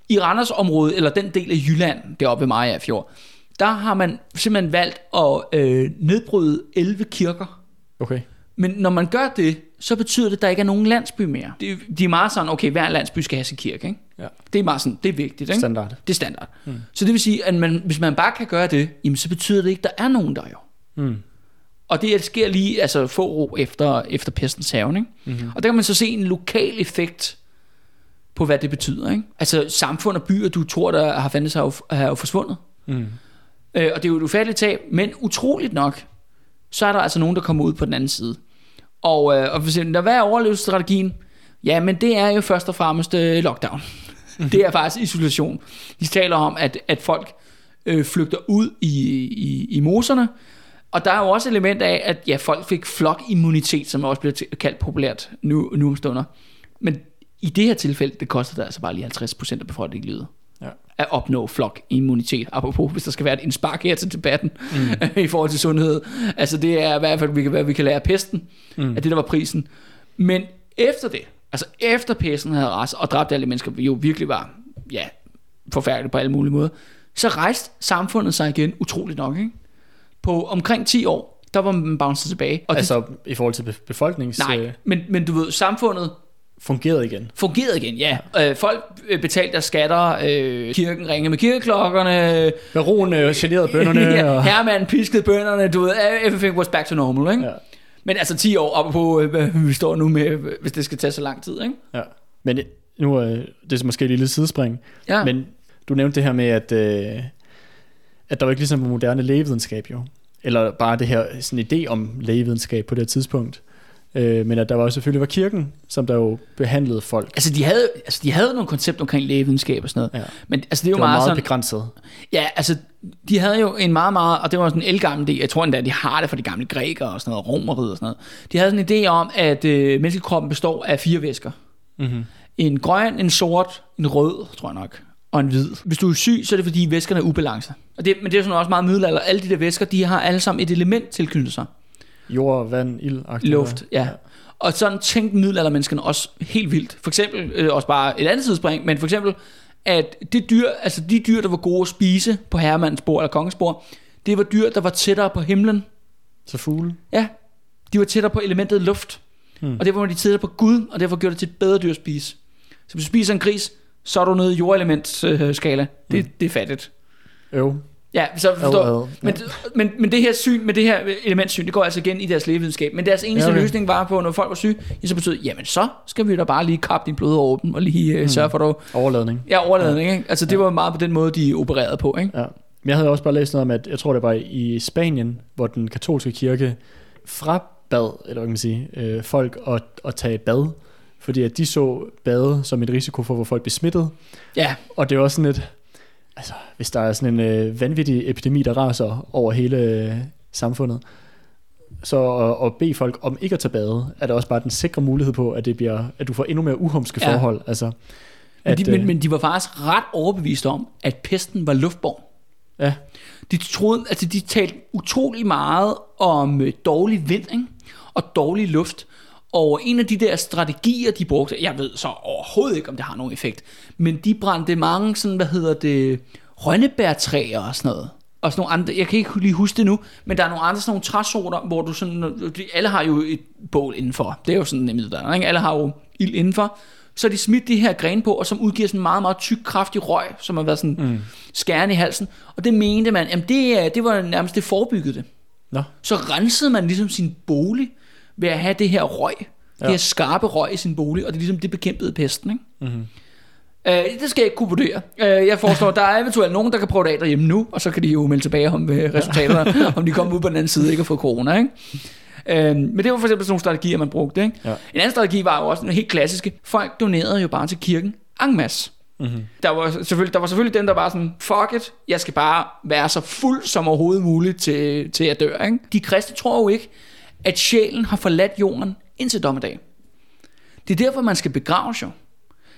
I Randers område, eller den del af Jylland, deroppe ved Maja Fjord, der har man simpelthen valgt at øh, nedbryde 11 kirker. Okay. Men når man gør det, så betyder det, at der ikke er nogen landsby mere. Det, de er meget sådan, okay, hver landsby skal have sin kirke. Ikke? Ja. Det er meget sådan, det er vigtigt. Ikke? Standard. Det er standard. Mm. Så det vil sige, at man, hvis man bare kan gøre det, jamen, så betyder det ikke, at der er nogen der jo. Mm. Og det sker lige altså få år efter, efter pestens haven. Ikke? Mm-hmm. Og der kan man så se en lokal effekt på, hvad det betyder. Ikke? Altså samfund og byer, du tror, der har fandt sig, har jo forsvundet. Mm. Øh, og det er jo et ufatteligt tab, men utroligt nok, så er der altså nogen, der kommer ud på den anden side. Og, øh, og for eksempel, hvad er overlevelsesstrategien? Ja, men det er jo først og fremmest øh, lockdown. Det er faktisk isolation. De taler om, at, at folk øh, flygter ud i, i, i moserne, og der er jo også element af, at ja, folk fik flokimmunitet, som også bliver kaldt populært nu, nu om stunder. Men i det her tilfælde, det koster det altså bare lige 50% af befolkningen livet Ja. at opnå flokimmunitet. Apropos, hvis der skal være et indspark her til debatten mm. i forhold til sundhed. Altså det er i hvert fald, vi kan, hvad vi kan lære af pesten, mm. at det der var prisen. Men efter det, altså efter pesten havde rast og dræbt alle mennesker, vi jo virkelig var, ja, forfærdeligt på alle mulige måder, så rejste samfundet sig igen, utroligt nok, ikke? På omkring 10 år, der var man bounced tilbage. Og Altså i forhold til be- befolknings... det, nej, øh, men, men du ved, samfundet fungerede igen. fungerede igen, ja. Øh, folk øh, betalte deres skatter, øh, kirken ringede med kirkeklokkerne, Baron øh, generede bønderne. ja, og... Herman piskede bønderne, du ved, everything was back to normal, ikke? Ja. Men altså 10 år op på, øh, vi står nu med, øh, hvis det skal tage så lang tid, ikke? Ja. Men nu er det er måske et lille sidespring. Ja, Men, du nævnte det her med, at, øh, at der var ikke ligesom moderne lægevidenskab jo. Eller bare det her sådan idé om lægevidenskab på det tidspunkt. Øh, men at der var selvfølgelig var kirken, som der jo behandlede folk. altså, de havde, altså de havde nogle koncepter omkring lægevidenskab og sådan noget. Ja. Men altså, det er jo Det var meget, meget sådan, begrænset. Ja, altså, de havde jo en meget, meget, og det var sådan en elgammel idé, jeg tror endda, de har det fra de gamle grækere og sådan noget, romeriet og sådan noget. De havde sådan en idé om, at øh, menneskekroppen består af fire væsker. Mm-hmm. En grøn, en sort, en rød, tror jeg nok, og en hvid. Hvis du er syg, så er det fordi væskerne er ubalance. Og det, men det er sådan også meget middelalder. Alle de der væsker, de har alle sammen et element tilknyttet sig. Jord, vand, ild. Luft, ja. Og sådan tænkte middelaldermenneskerne også helt vildt. For eksempel, øh, også bare et andet sidespring, men for eksempel, at det dyr, altså de dyr, der var gode at spise på herremandens bord eller kongens bord, det var dyr, der var tættere på himlen. Så fugle. Ja, de var tættere på elementet luft. Hmm. Og derfor var de tættere på Gud, og derfor gjorde det til et bedre dyr at spise. Så hvis du spiser en gris, så er du nede i jordelementsskala. Øh, det, Hmm. det er fattigt. Øv. Ja, så forstår, Ad, ad. men, men, men det her syn, med det her elementsyn, det går altså igen i deres lægevidenskab. Men deres eneste Ja, ja, okay. løsning var på, når folk var syge, ja, så betød, jamen så skal vi da bare lige kappe din blod åben, og lige øh, Mm. sørge for, du... Overladning. Ja, overladning, ikke? Altså det var meget på den måde, de opererede på, ikke? Ja. Men jeg havde også bare læst noget om, at jeg tror, det var i Spanien, hvor den katolske kirke frabad, eller hvad kan man sige, øh, folk at, at tage bad, fordi at de så bade som et risiko for, hvor folk blev smittet. Ja, Og det er også sådan et, altså hvis der er sådan en øh, vanvittig epidemi, der raser over hele øh, samfundet, så at, at bede folk om ikke at tage bade, er der også bare den sikre mulighed på, at, det bliver, at du får endnu mere uhumske Ja. forhold. Altså, men, at, de, men, øh, men de var faktisk ret overbeviste om, at pesten var luftborn. Ja, De troede, altså de talte utrolig meget om øh, dårlig vind, ikke? og dårlig luft. Og en af de der strategier, de brugte, jeg ved så overhovedet ikke, om det har nogen effekt, men de brændte mange sådan, hvad hedder det, rønnebærtræer og sådan noget. Og sådan nogle andre, jeg kan ikke lige huske det nu, men der er nogle andre sådan nogle træsorter, hvor du sådan, alle har jo et bål indenfor. Det er jo sådan nemlig der, ikke? Alle har jo ild indenfor. så de smidt de her grene på, og som udgiver sådan en meget, meget tyk, kraftig røg, som har været sådan mm. skærende i halsen. Og det mente man, jamen det, er- det var nærmest det forebyggede det. Nå, Så rensede man ligesom sin bolig ved at have det her røg, ja. det her skarpe røg i sin bolig, og det er ligesom det bekæmpede pesten, ikke? Mm-hmm. Øh, det skal jeg ikke kunne vurdere. Øh, jeg foreslår, der er eventuelt nogen, der kan prøve det af derhjemme nu, og så kan de jo melde tilbage om øh, resultaterne, om de kommer ud på den anden side ikke og får corona. Ikke? Øh, men det var for eksempel sådan nogle strategier, man brugte. Ikke? Ja. En anden strategi var jo også den helt klassiske. Folk donerede jo bare til kirken en masse. Mm-hmm. Der, var selvfølgelig, der var selvfølgelig dem, der var sådan, fuck it, jeg skal bare være så fuld som overhovedet muligt til, til at dør. Ikke? De kristne tror jo ikke, at sjælen har forladt jorden indtil dommedag. Det er derfor, man skal begraves jo.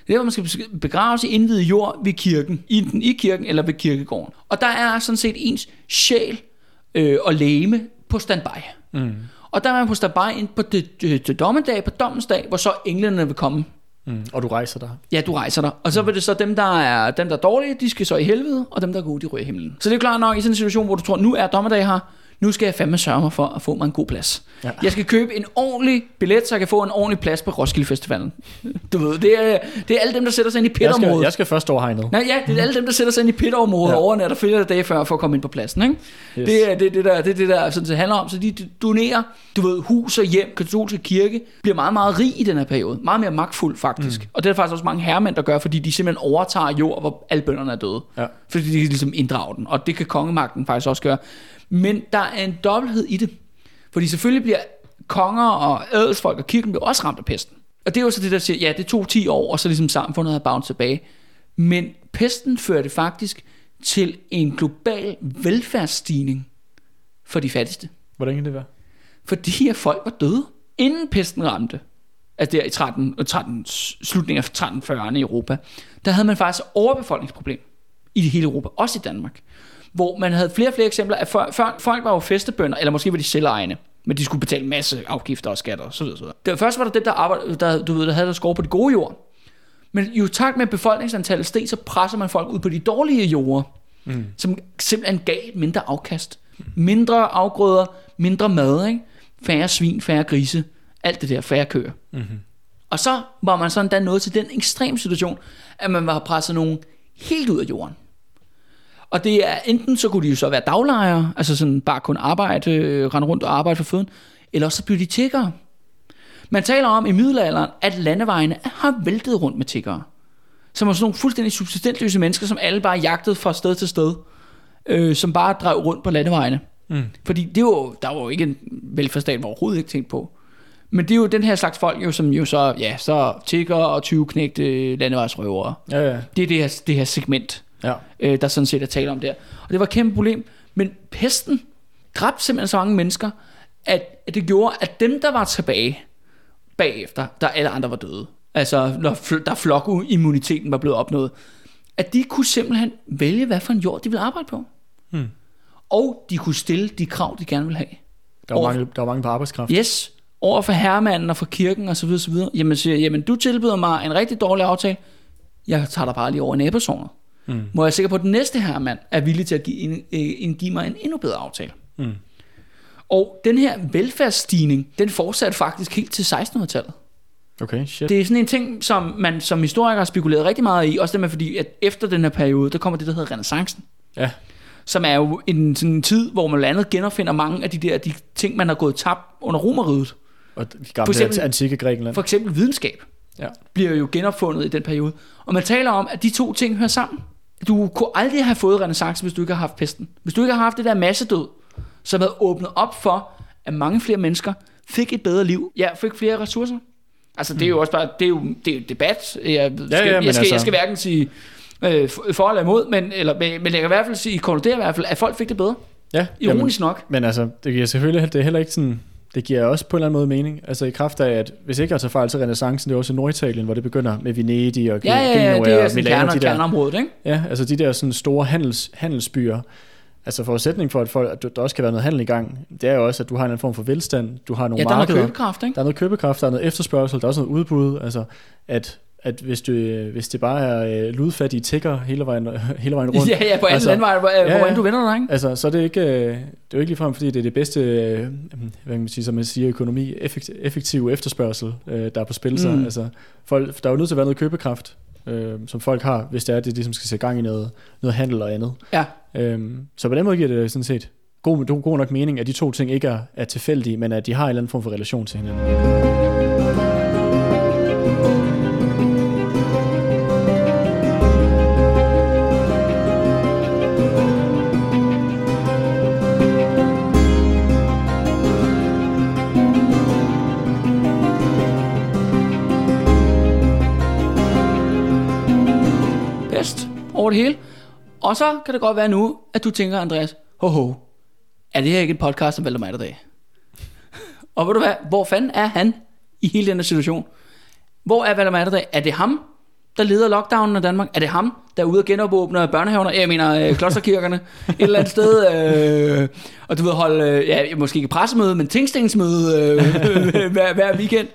Det er derfor, man skal begraves i indvidet jord ved kirken, enten i kirken eller ved kirkegården. Og der er sådan set ens sjæl øh, og læme på standby. Mm. Og der er man på standby ind på det, det, det dommedag, på dommens dag, hvor så englene vil komme. mm. og du rejser dig. Ja, du rejser dig. Og så vil det så dem, der er, dem, der er dårlige, de skal så i helvede, og dem, der er gode, de ryger i himlen. Så det er klart nok i sådan en situation, hvor du tror, nu er dommedag her, nu skal jeg fandme sørge mig for at få mig en god plads. Ja. Jeg skal købe en ordentlig billet, så jeg kan få en ordentlig plads på Roskilde Festivalen. Du ved, det er, det er alle dem, der sætter sig ind i Jeg skal, pitområdet. jeg skal først over hegnet. Nej, ja, det er alle dem, der sætter sig ind i pitområdet Ja. overnatter flere dage før for at komme ind på pladsen. Ikke? Yes. Det, er, det, det, der, det det, der sådan, det handler om. Så de donerer, du ved, hus og hjem, katolske kirke, bliver meget, meget rig i den her periode. Meget mere magtfuld, faktisk. Mm. Og det er der faktisk også mange herremænd, der gør, fordi de simpelthen overtager jord, hvor alle bønderne er døde. Ja. Fordi de kan ligesom inddrage den. Og det kan kongemagten faktisk også gøre. Men der er en dobbelthed i det. Fordi selvfølgelig bliver konger og adelsfolk og kirken bliver også ramt af pesten. Og det er jo så det, der siger, ja, det tog 10 år, og så ligesom samfundet har bounce tilbage. Men pesten førte faktisk til en global velfærdsstigning for de fattigste. Hvordan kan det være? Fordi at folk var døde, inden pesten ramte. Altså der i 13, 13 slutningen af 1340'erne i Europa. Der havde man faktisk overbefolkningsproblem i hele Europa, også i Danmark. Hvor man havde flere og flere eksempler af før, før, folk var jo festebønder, eller måske var de selvejende, men de skulle betale en masse afgifter og skatter osv. osv. Der, først var der dem, der, arbejdede, der, du ved, der havde der skår på det gode jord. Men jo takt med at befolkningsantallet steg, så presser man folk ud på de dårlige jorder, mm. som simpelthen gav et mindre afkast. Mindre afgrøder, mindre mad, ikke? færre svin, færre grise, alt det der, færre køer. Mm-hmm. Og så var man sådan da nået til den ekstrem situation, at man var presset nogen helt ud af jorden. Og det er enten så kunne de jo så være daglejere, altså sådan bare kun arbejde, øh, rende rundt og arbejde for føden, eller også så blev de tiggere. Man taler om i middelalderen, at landevejene har væltet rundt med tiggere. Som var sådan nogle fuldstændig subsistentløse mennesker, som alle bare jagtede fra sted til sted. Øh, som bare drev rundt på landevejene. Mm. Fordi det var, der var jo ikke en velfærdsstat, var overhovedet ikke tænkt på. Men det er jo den her slags folk, jo, som jo så, ja, så tigger og 20 knægte landevejsrøvere. Ja, ja. Det er det her, det her segment ja. øh, der sådan set er tale om der. Og det var et kæmpe problem. Men pesten dræbte simpelthen så mange mennesker, at, at det gjorde, at dem, der var tilbage bagefter, da alle andre var døde, altså når der flokimmuniteten var blevet opnået, at de kunne simpelthen vælge, hvad for en jord de ville arbejde på. Hmm. Og de kunne stille de krav, de gerne ville have. Der var, Over- mange, der var mange på arbejdskraft. Yes, over for herremanden og for kirken og så videre, så videre. Jamen siger, jamen du tilbyder mig en rigtig dårlig aftale. Jeg tager dig bare lige over i nabozoner. Mm. Må jeg være sikker på, at den næste herremand er villig til at give, en, en, give mig en endnu bedre aftale. Mm. Og den her velfærdsstigning, den fortsatte faktisk helt til 1600-tallet. Okay, shit. Det er sådan en ting, som man som historiker har spekuleret rigtig meget i, også det med fordi, at efter den her periode, der kommer det, der hedder renaissancen Ja. som er jo en, sådan en tid, hvor man blandt andet genopfinder mange af de der de ting, man har gået tabt under romeriet. Og de For gamle eksempel- antikke Grækenland. For eksempel videnskab Ja. bliver jo genopfundet i den periode. Og man taler om, at de to ting hører sammen. Du kunne aldrig have fået renaissance, hvis du ikke har haft pesten. Hvis du ikke har haft det der massedød, som havde åbnet op for, at mange flere mennesker fik et bedre liv. Ja, fik flere ressourcer. Altså, det er jo også bare, det er jo, det er jo debat. Jeg, skal, ja, men jeg, skal, altså- jeg skal hverken sige øh, for eller imod, men, eller, men, men jeg kan i hvert fald sige, konkludere i hvert fald, at folk fik det bedre. Ja, Ironisk nok. Men altså, det giver selvfølgelig det er heller ikke sådan, det giver også på en eller anden måde mening. Altså i kraft af, at hvis ikke jeg tager fejl, så renaissancen, det er også i Norditalien, hvor det begynder med Venedig og Ja, ja, ja, Genua det er og sådan Milano, kerner, de der, ikke? ja, altså de der sådan store handels, handelsbyer. Altså forudsætning for, at, folk, at der også kan være noget handel i gang, det er jo også, at du har en anden form for velstand, du har nogle Ja, der er noget markeder. købekraft, ikke? Der er noget købekraft, der er noget efterspørgsel, der er også noget udbud, altså at at hvis, du, øh, hvis det bare er øh, ludfattige tigger hele vejen, hele vejen rundt, Ja, ja, på alle Altså, altså, landveje, hvor, ja, ja, hvor ja. end du vender dig, ikke? altså, så er det ikke, øh, det er jo ikke ligefrem, fordi det er det bedste, øh, hvad kan man sige, som man siger, økonomi, effekt, effektiv efterspørgsel, øh, der er på spil. Så, Mm. altså, folk, der er jo nødt til at være noget købekraft, øh, som folk har, hvis det er, det ligesom skal sætte gang i noget, noget handel og andet. Ja. Øhm, så på den måde giver det sådan set god, god, god nok mening, at de to ting ikke er, er tilfældige, men at de har en eller anden form for relation til hinanden. Over det hele. Og så kan det godt være nu, at du tænker, Andreas, ho ho, er det her ikke en podcast om Valdemar dag? Og ved du hvad, hvor fanden er han i hele den her situation? Hvor er Valdemar Atterdag? Er det ham, der leder lockdownen af Danmark? Er det ham, der er ude og genåbner børnehaverne? Jeg mener, øh, klosterkirkerne et eller andet sted. Øh, og du ved holde, øh, ja, måske ikke pressemøde, men tingstensmøde øh, hver, hver weekend.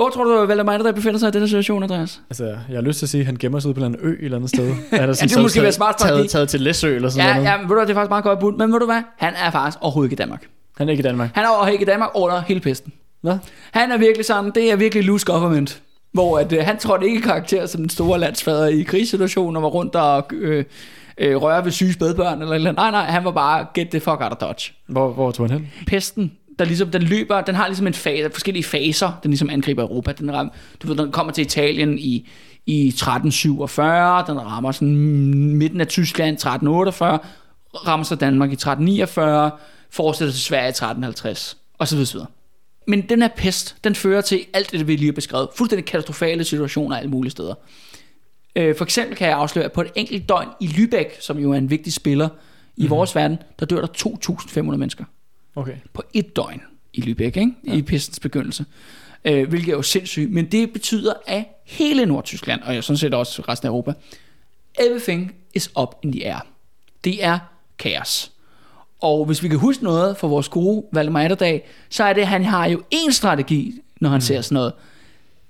Hvor tror du, Valdemar Atterdag befinder sig i den her situation, Andreas? Altså, jeg har lyst til at sige, at han gemmer sig ude på en eller ø et eller andet sted. Er der det måske være smart taget, taget til Læsø eller sådan Ja, noget. ja, men ved du hvad, det er faktisk meget godt bud. Men ved du hvad, han er faktisk overhovedet ikke i Danmark. Han er ikke i Danmark. Han er overhovedet ikke i Danmark under hele pesten. Nå? Han er virkelig sådan, det er virkelig loose government. Hvor at, øh, han trådte ikke i karakter som den store landsfader i krigssituationer, var rundt og øh, øh, røre ved syge spædbørn eller eller andet. Nej, nej, han var bare get the fuck out of dodge. Hvor, hvor tog han hen? Pesten, der ligesom, den løber, den har ligesom en fase, forskellige faser, den ligesom angriber Europa. Den, ram, du ved, den kommer til Italien i, i 1347, den rammer sådan midten af Tyskland 1348, rammer så Danmark i 1349, fortsætter til Sverige i 1350, og så videre. så videre. Men den her pest, den fører til alt det, vi lige har beskrevet. Fuldstændig katastrofale situationer alle mulige steder. Øh, for eksempel kan jeg afsløre, at på et enkelt døgn i Lübeck, som jo er en vigtig spiller i mm. vores verden, der dør der 2.500 mennesker Okay. på et døgn i Lübeck, ikke? Ja. i pestens begyndelse. Øh, hvilket er jo sindssygt, men det betyder, at hele Nordtyskland, og jeg sådan set også resten af Europa, everything is up in the air. Det er kaos. Og hvis vi kan huske noget fra vores gode Valdemar Atterdag, så er det, at han har jo en strategi, når han mm. ser sådan noget.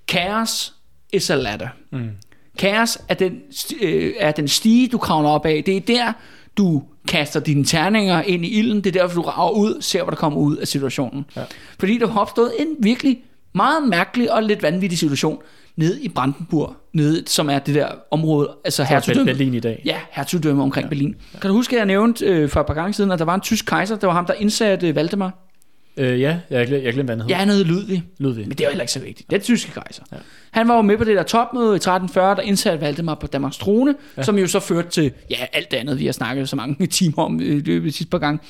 Chaos is a ladder. Mm. Kaos er den, øh, er den stige, du kravler op af. Det er der, du kaster dine terninger ind i ilden. Det er derfor, du rager ud, ser, hvad der kommer ud af situationen. Ja. Fordi der har opstået en virkelig meget mærkelig og lidt vanvittig situation nede i Brandenburg, nede, som er det der område, altså hertugdømme. Berlin i dag. Ja, hertugdømme omkring ja. Berlin. Kan du huske, at jeg nævnte øh, for et par gange siden, at der var en tysk kejser, det var ham, der indsatte øh, Valdemar? Øh, ja, jeg glemte, jeg glemte, hvad han hed. Ja, han hed Ludvig. Ludvig. Men det var heller ikke så vigtigt. Det er tyske kejser. Ja. Han var jo med på det der topmøde i 1340, der indsatte Valdemar på Danmarks trone, ja. som jo så førte til ja, alt det andet, vi har snakket så mange timer om øh, det de sidste par gange.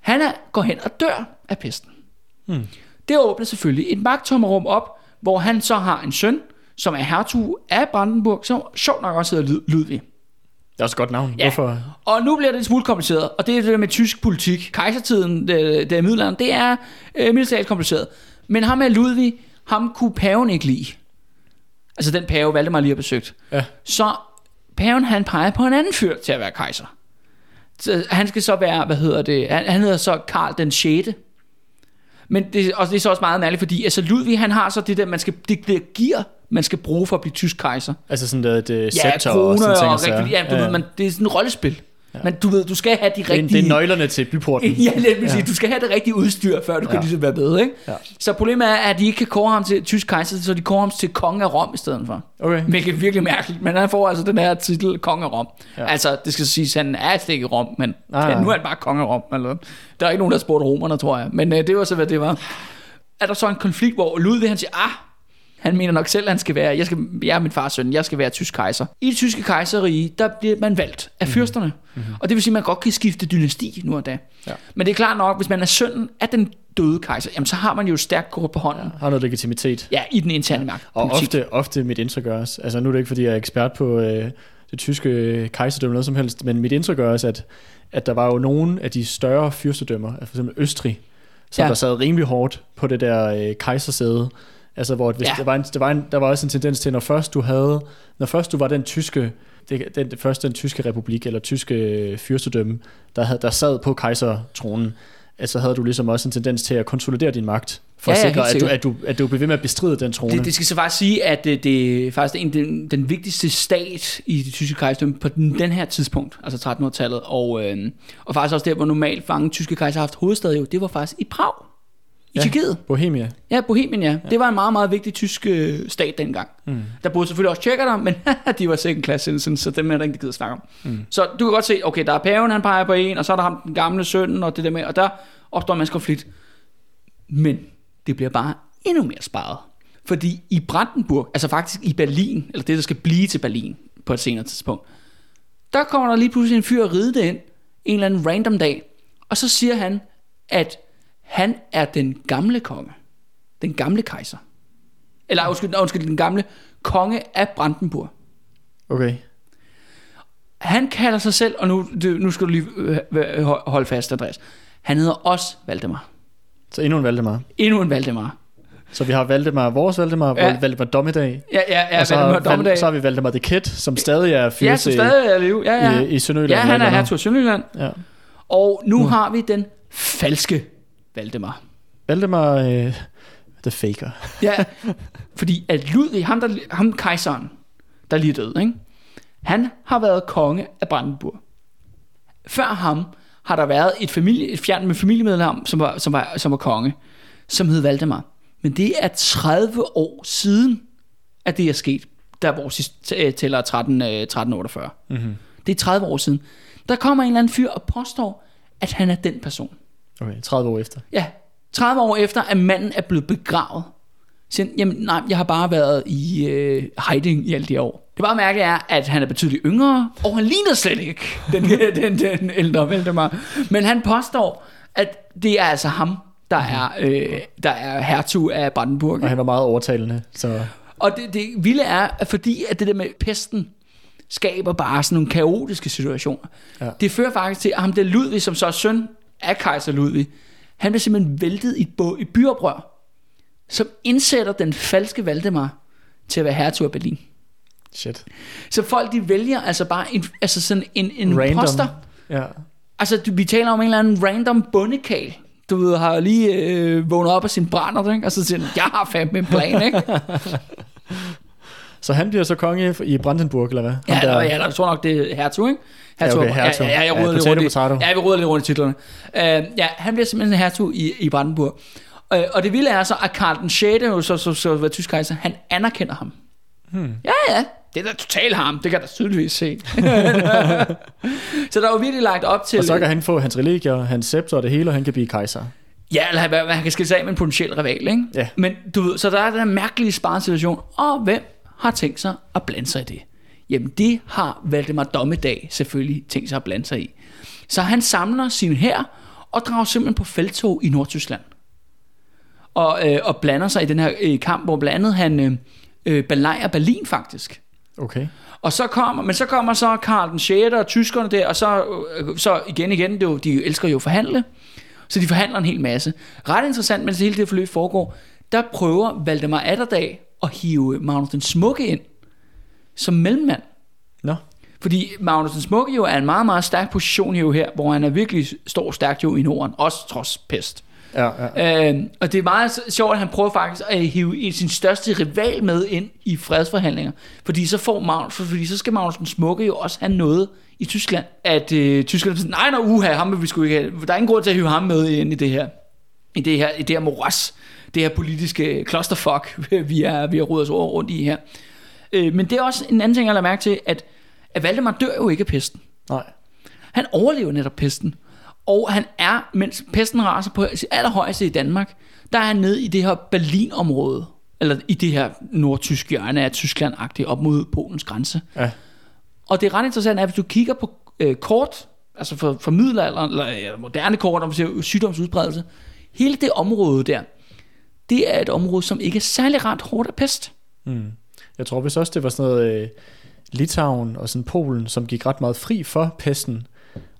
Han er, går hen og dør af pesten. Hmm. Det åbner selvfølgelig et magttommerum op, hvor han så har en søn, som er hertug af Brandenburg, som sjovt nok også hedder Ludvig. Det er også et godt navn. Ja. Hvorfor? Og nu bliver det en smule kompliceret, og det er det der med tysk politik. Kejsertiden, det, det er middelalderen, det er øh, militært kompliceret. Men ham med Ludvig, ham kunne paven ikke lide. Altså den pave, Valdemar lige har besøgt. Ja. Så paven han peger på en anden fyr til at være kejser. Så han skal så være, hvad hedder det, han, han hedder så Karl den 6. Men det, og det er så også meget mærkeligt, fordi altså Ludvig, han har så det der, man skal, det, det gear, man skal bruge for at blive tysk kejser. Altså sådan et, et Ja, scepter og sådan ting. og, så- rigtig, ja, du Ved, man, det er sådan et rollespil. Ja. Men du ved, du skal have de rigtige... det er nøglerne til byporten. Ja, lad mig sige, du skal have det rigtige udstyr, før du ja. Ja. kan ligesom være med, ikke? Ja. Så problemet er, at de ikke kan kåre ham til tysk kejser, så de kårer ham til konge af Rom i stedet for. Okay. Hvilket er virkelig mærkeligt, men han får altså den her titel, konge af Rom. Ja. Ja. Altså, det skal siges, han er slet ikke Rom, men Nej, ja, nu er han bare konge af Rom. Eller, der er ikke nogen, der har spurgt romerne, tror jeg. Men øh, det var så, hvad det var. Er der så en konflikt, hvor Ludvig han siger, ah, han mener nok selv, at han skal være, jeg, skal, jeg er min fars søn, jeg skal være tysk kejser. I det tyske kejserige, der bliver man valgt af fyrsterne. Mm-hmm. Og det vil sige, at man godt kan skifte dynasti nu og da. Ja. Men det er klart nok, hvis man er sønnen af den døde kejser, jamen så har man jo stærkt kort på hånden. Har noget legitimitet. Ja, i den interne magt. Og ofte, ofte mit indtryk også, altså nu er det ikke fordi jeg er ekspert på øh, det tyske øh, kejserdømme noget som helst, men mit indtryk er også, at, at der var jo nogle af de større fyrstedømmer, for eksempel Østrig, som Ja. ja. der sad rimelig hårdt på det der øh, kejsersæde. Altså hvor hvis Ja. der, var en, der, var en, der var også en tendens til, når først du havde, når først du var den tyske, det, den, det første den tyske republik, eller tyske øh, fyrstedømme, der, havde, der sad på kejsertronen, altså havde du ligesom også en tendens til at konsolidere din magt, for Ja, at sikre, at, du, at, du, at du bliver ved med at bestride den trone. Det, det skal så faktisk sige, at det, det er faktisk en, den, den vigtigste stat i det tyske kejserdømme på den, den her tidspunkt, altså 1300-tallet, og, øh, og faktisk også der, hvor normalt mange tyske kejser har haft hovedstad jo, det var faktisk i Prag, i Ja. Tjekkiet. Bohemia. Ja, Bohemien, ja. ja. Det var en meget, meget vigtig tysk øh, stat dengang. Mm. Der boede selvfølgelig også tjekker der, men de var second class citizens, så dem er der ikke gider snakke om. Mm. Så du kan godt se, okay, der er paven, han peger på en, og så er der ham, den gamle søn, og det der med, og der opstår en masse konflikt. Men det bliver bare endnu mere sparet. Fordi i Brandenburg, altså faktisk i Berlin, eller det, der skal blive til Berlin på et senere tidspunkt, der kommer der lige pludselig en fyr og ride det ind, en eller anden random dag, og så siger han, at han er den gamle konge. Den gamle kejser. Eller undskyld, undskyld, den gamle konge af Brandenburg. Okay. Han kalder sig selv, og nu, nu skal du lige øh, øh, holde fast, Andreas. Han hedder også Valdemar. Så endnu en Valdemar. Endnu en Valdemar. Så vi har Valdemar, vores Valdemar, Ja. Valdemar Dommedag. Ja, ja, ja, og så, Valdemar har, Dommedag. Så har vi Valdemar the Kid, som stadig er fyret Ja, som stadig er liv. Ja, ja. i, i Sønderjylland. Ja, han er hertug af Sønderjylland. Ja. Og nu har vi den falske Valdemar. Valdemar øh, the Faker. Ja, fordi at Ludvig, ham, der, ham kejseren, der lige er død, ikke? han har været konge af Brandenburg. Før ham har der været et, familie, et fjern med familiemedlem, som var, som, var, som var konge, som hed Valdemar. Men det er 30 år siden, at det er sket, der hvor sidst øh, tæller 13, øh, 1348. Mm-hmm. Det er 30 år siden. Der kommer en eller anden fyr og påstår, at han er den person. Okay, 30 år efter. Ja, 30 år efter, at manden er blevet begravet. Så, jamen, nej, jeg har bare været i øh, hiding i alle de år. Det bare mærkeligt er, at han er betydeligt yngre, og han ligner slet ikke den, den, den ældre Valdemar. Men han påstår, at det er altså ham, der er, øh, der er hertug af Brandenburg. Og han var meget overtalende. Så Og det, det vilde er, at fordi at det der med pesten skaber bare sådan nogle kaotiske situationer. Ja. Det fører faktisk til, at ham der Ludvig, som så er søn af kejser Ludvig, han bliver simpelthen væltet i et, byoprør, som indsætter den falske Valdemar til at være hertug af Berlin. shit. Så folk de vælger altså bare en, altså sådan en, en Random. poster. Ja. Altså du- vi taler om en eller anden random bundekal. Du ved, har lige øh, vågnet op af sin brænder, ikke? og så siger han, jeg har fandme en plan, ikke? Så han bliver så konge i Brandenburg, eller hvad? Ja, der, ja, der tror nok, det er hertug, ikke? Hertug, Ja, okay, hertug. Ja, ja, jeg Ja, roder lidt potato, rundt i, potato. ja, vi lidt rundt i titlerne. Uh, ja, han bliver simpelthen hertug i, i Brandenburg. Uh, og det vilde er så, at Karl den 6. jo så, så, så, så tysk kejser, han anerkender ham. Hmm. Ja, ja. Det er da totalt ham. Det kan der tydeligvis se. så der er jo virkelig lagt op til... Og så kan han få hans religier, hans scepter og det hele, og han kan blive kejser. Ja, eller han, han kan skille sig af med en potentiel rival, ikke? Ja. Men du ved, så der er den her mærkelige sparesituation, og hvem har tænkt sig at blande sig i det? Jamen det har Valdemar Dommedag selvfølgelig tænkt sig at blande sig i. Så han samler sin hær og drager simpelthen på feltog i Nordtyskland. Og, øh, og blander sig i den her øh, kamp, hvor blandt andet han øh, øh, belejrer Berlin faktisk. Okay. Og så kommer, men så kommer så Karl den 6. og tyskerne der, og så, øh, så igen igen, det jo, de elsker jo at forhandle, så de forhandler en hel masse. Ret interessant, mens hele det forløb foregår, der prøver Valdemar Atterdag at hive Magnus den Smukke ind som mellemmand. Nå. Fordi Magnus den Smukke jo er en meget, meget stærk position jo her, hvor han er virkelig står stærkt jo i Norden, også trods pest. Ja, ja. Øh, og det er meget sjovt, at han prøver faktisk at hive sin største rival med ind i fredsforhandlinger. Fordi så, får Magnus, fordi så skal Magnus den Smukke jo også have noget i Tyskland. At øh, Tyskland siger, nej, nej, uha, ham vil vi sgu ikke have. Der er ingen grund til at hive ham med ind i det her. I det her, i det her moras. Det her politiske clusterfuck, vi er, vi har rodet os over rundt i her. Øh, men det er også en anden ting, jeg lader mærke til, at, at Valdemar dør jo ikke af pesten. Nej. Han overlever netop pesten. Og han er, mens pesten raser på sit allerhøjeste i Danmark, der er han nede i det her Berlin-område. Eller i det her nordtyske hjørne af Tyskland-agtigt op mod Polens grænse. Ja. Og det er ret interessant, at hvis du kigger på øh, kort, altså for, for middelalder, eller ja, moderne kort, om vi ser sygdomsudbredelse, hele det område der, det er et område, som ikke er særlig ret hårdt af pest. Mm. Jeg tror vist også, det var sådan noget øh, Litauen og sådan Polen, som gik ret meget fri for pesten,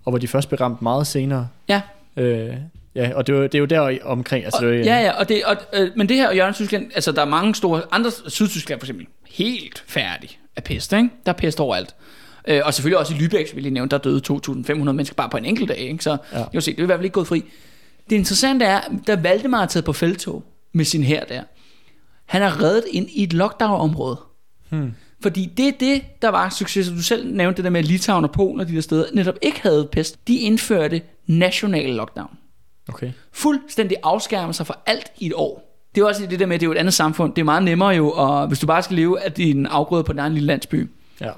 og hvor de først blev ramt meget senere. Ja. Øh, ja, og det, var, det er jo der omkring. Altså, Og, det ja, ja, og det, og, øh, men det her hjørne Tyskland, altså der er mange store, andre Sydtyskland for eksempel, helt færdig af pest, ikke? Der er pest overalt. Øh, og selvfølgelig også i Lübeck, som vi lige nævnte, der døde 2.500 mennesker bare på en enkelt dag, ikke? Så Ja. ja. jeg vil se, det er i hvert fald ikke gået fri. Det interessante er, da Valdemar er taget på feltog, med sin her der. Han er reddet ind i et lockdown-område. Hmm. Fordi det er det, der var succes. Du selv nævnte det der med, at Litauen og Polen og de der steder netop ikke havde pest. De indførte national lockdown. Okay. Fuldstændig afskærme sig fra alt i et år. Det er også det der med, at det er jo et andet samfund. Det er meget nemmere jo, og hvis du bare skal leve af din afgrøde på din egen lille landsby, Ja.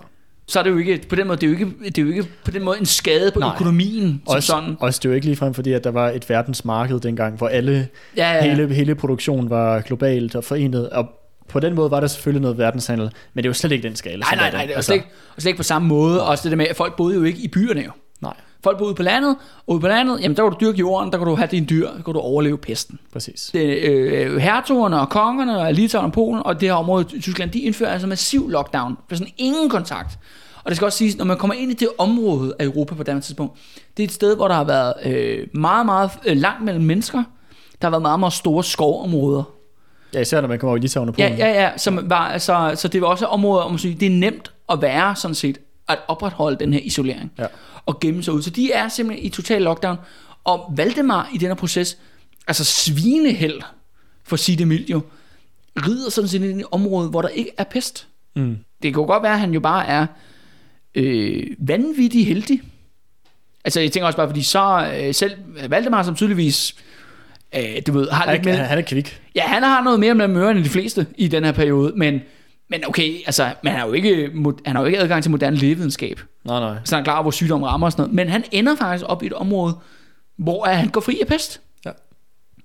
Så er det jo ikke, på den måde, det er jo ikke, det er jo ikke på den måde en skade på Nej. Økonomien som Også, sådan. også det er jo ikke ligefrem fordi, at der var et verdensmarked dengang, hvor alle, Ja, ja, hele, hele produktionen var globalt og forenet, og på den måde var der selvfølgelig noget verdenshandel, men det er jo slet ikke den skala. Nej, nej, nej, det er jo slet ikke, og slet ikke på samme måde. Også det der med, at folk boede jo ikke i byerne jo. Nej, Folk boede ude på landet, og ude på landet, jamen der kunne du dyrke jorden, der kunne du have dine dyr, der kunne du overleve pesten. præcis. Det, øh, hertugerne og kongerne og Litauen og Polen og det her område i Tyskland, de indfører altså massiv lockdown. For sådan ingen kontakt. Og det skal også siges, når man kommer ind i det område af Europa på det tidspunkt, det er et sted, hvor der har været øh, meget, meget øh, langt mellem mennesker. Der har været meget, meget store skovområder. Ja, især når man kommer over i Litauen og Polen. Ja, ja, ja. Som var, altså, så det var også områder, om man siger, det er nemt at være sådan set, at opretholde den her isolering. Ja. Og gemme sig ud. Så de er simpelthen i total lockdown. Og Valdemar i den her proces, altså svineheld, for at sige det mildt jo, rider sådan set ind i et område, hvor der ikke er pest. Mm. Det kan godt være, at han jo bare er øh, vanvittig heldig. Altså jeg tænker også bare, fordi så øh, selv Valdemar, som tydeligvis øh, du ved, har Han, lidt er, med... han er kvik. Ja, han har noget mere med møre end de fleste i den her periode, men, men okay, altså, man har jo ikke, han har jo ikke adgang til moderne lægevidenskab, Nej, nej. så han er klar over, hvor sygdommen rammer og sådan noget, men han ender faktisk op i et område, hvor han går fri af pest. Ja.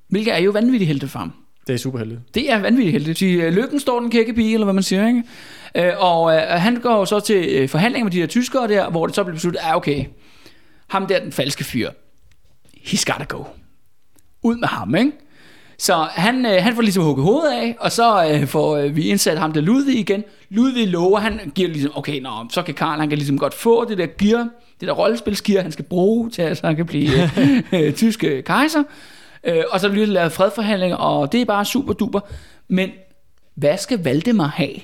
Hvilket er jo vanvittigt heldigt for ham. Det er super heldigt. Det er vanvittigt heldigt. Så, øh, lykken står den kækkepige, eller hvad man siger, ikke? Øh, og øh, han går så til øh, forhandlinger med de der tyskere der, hvor det så bliver besluttet, at okay, ham der, den falske fyr, he's gotta go. Ud med ham, ikke? Så han, øh, han får ligesom hugget hovedet af, og så øh, får øh, vi indsat ham der Ludvig igen. Ludvig lover, han giver ligesom, okay, nå, så kan Karl, han kan ligesom godt få det der gear, det der rollespilsgear, han skal bruge til, at så han kan blive øh, øh, tyske kejser. Øh, og så bliver der lavet fredforhandlinger, og det er bare super duper. Men hvad skal Valdemar have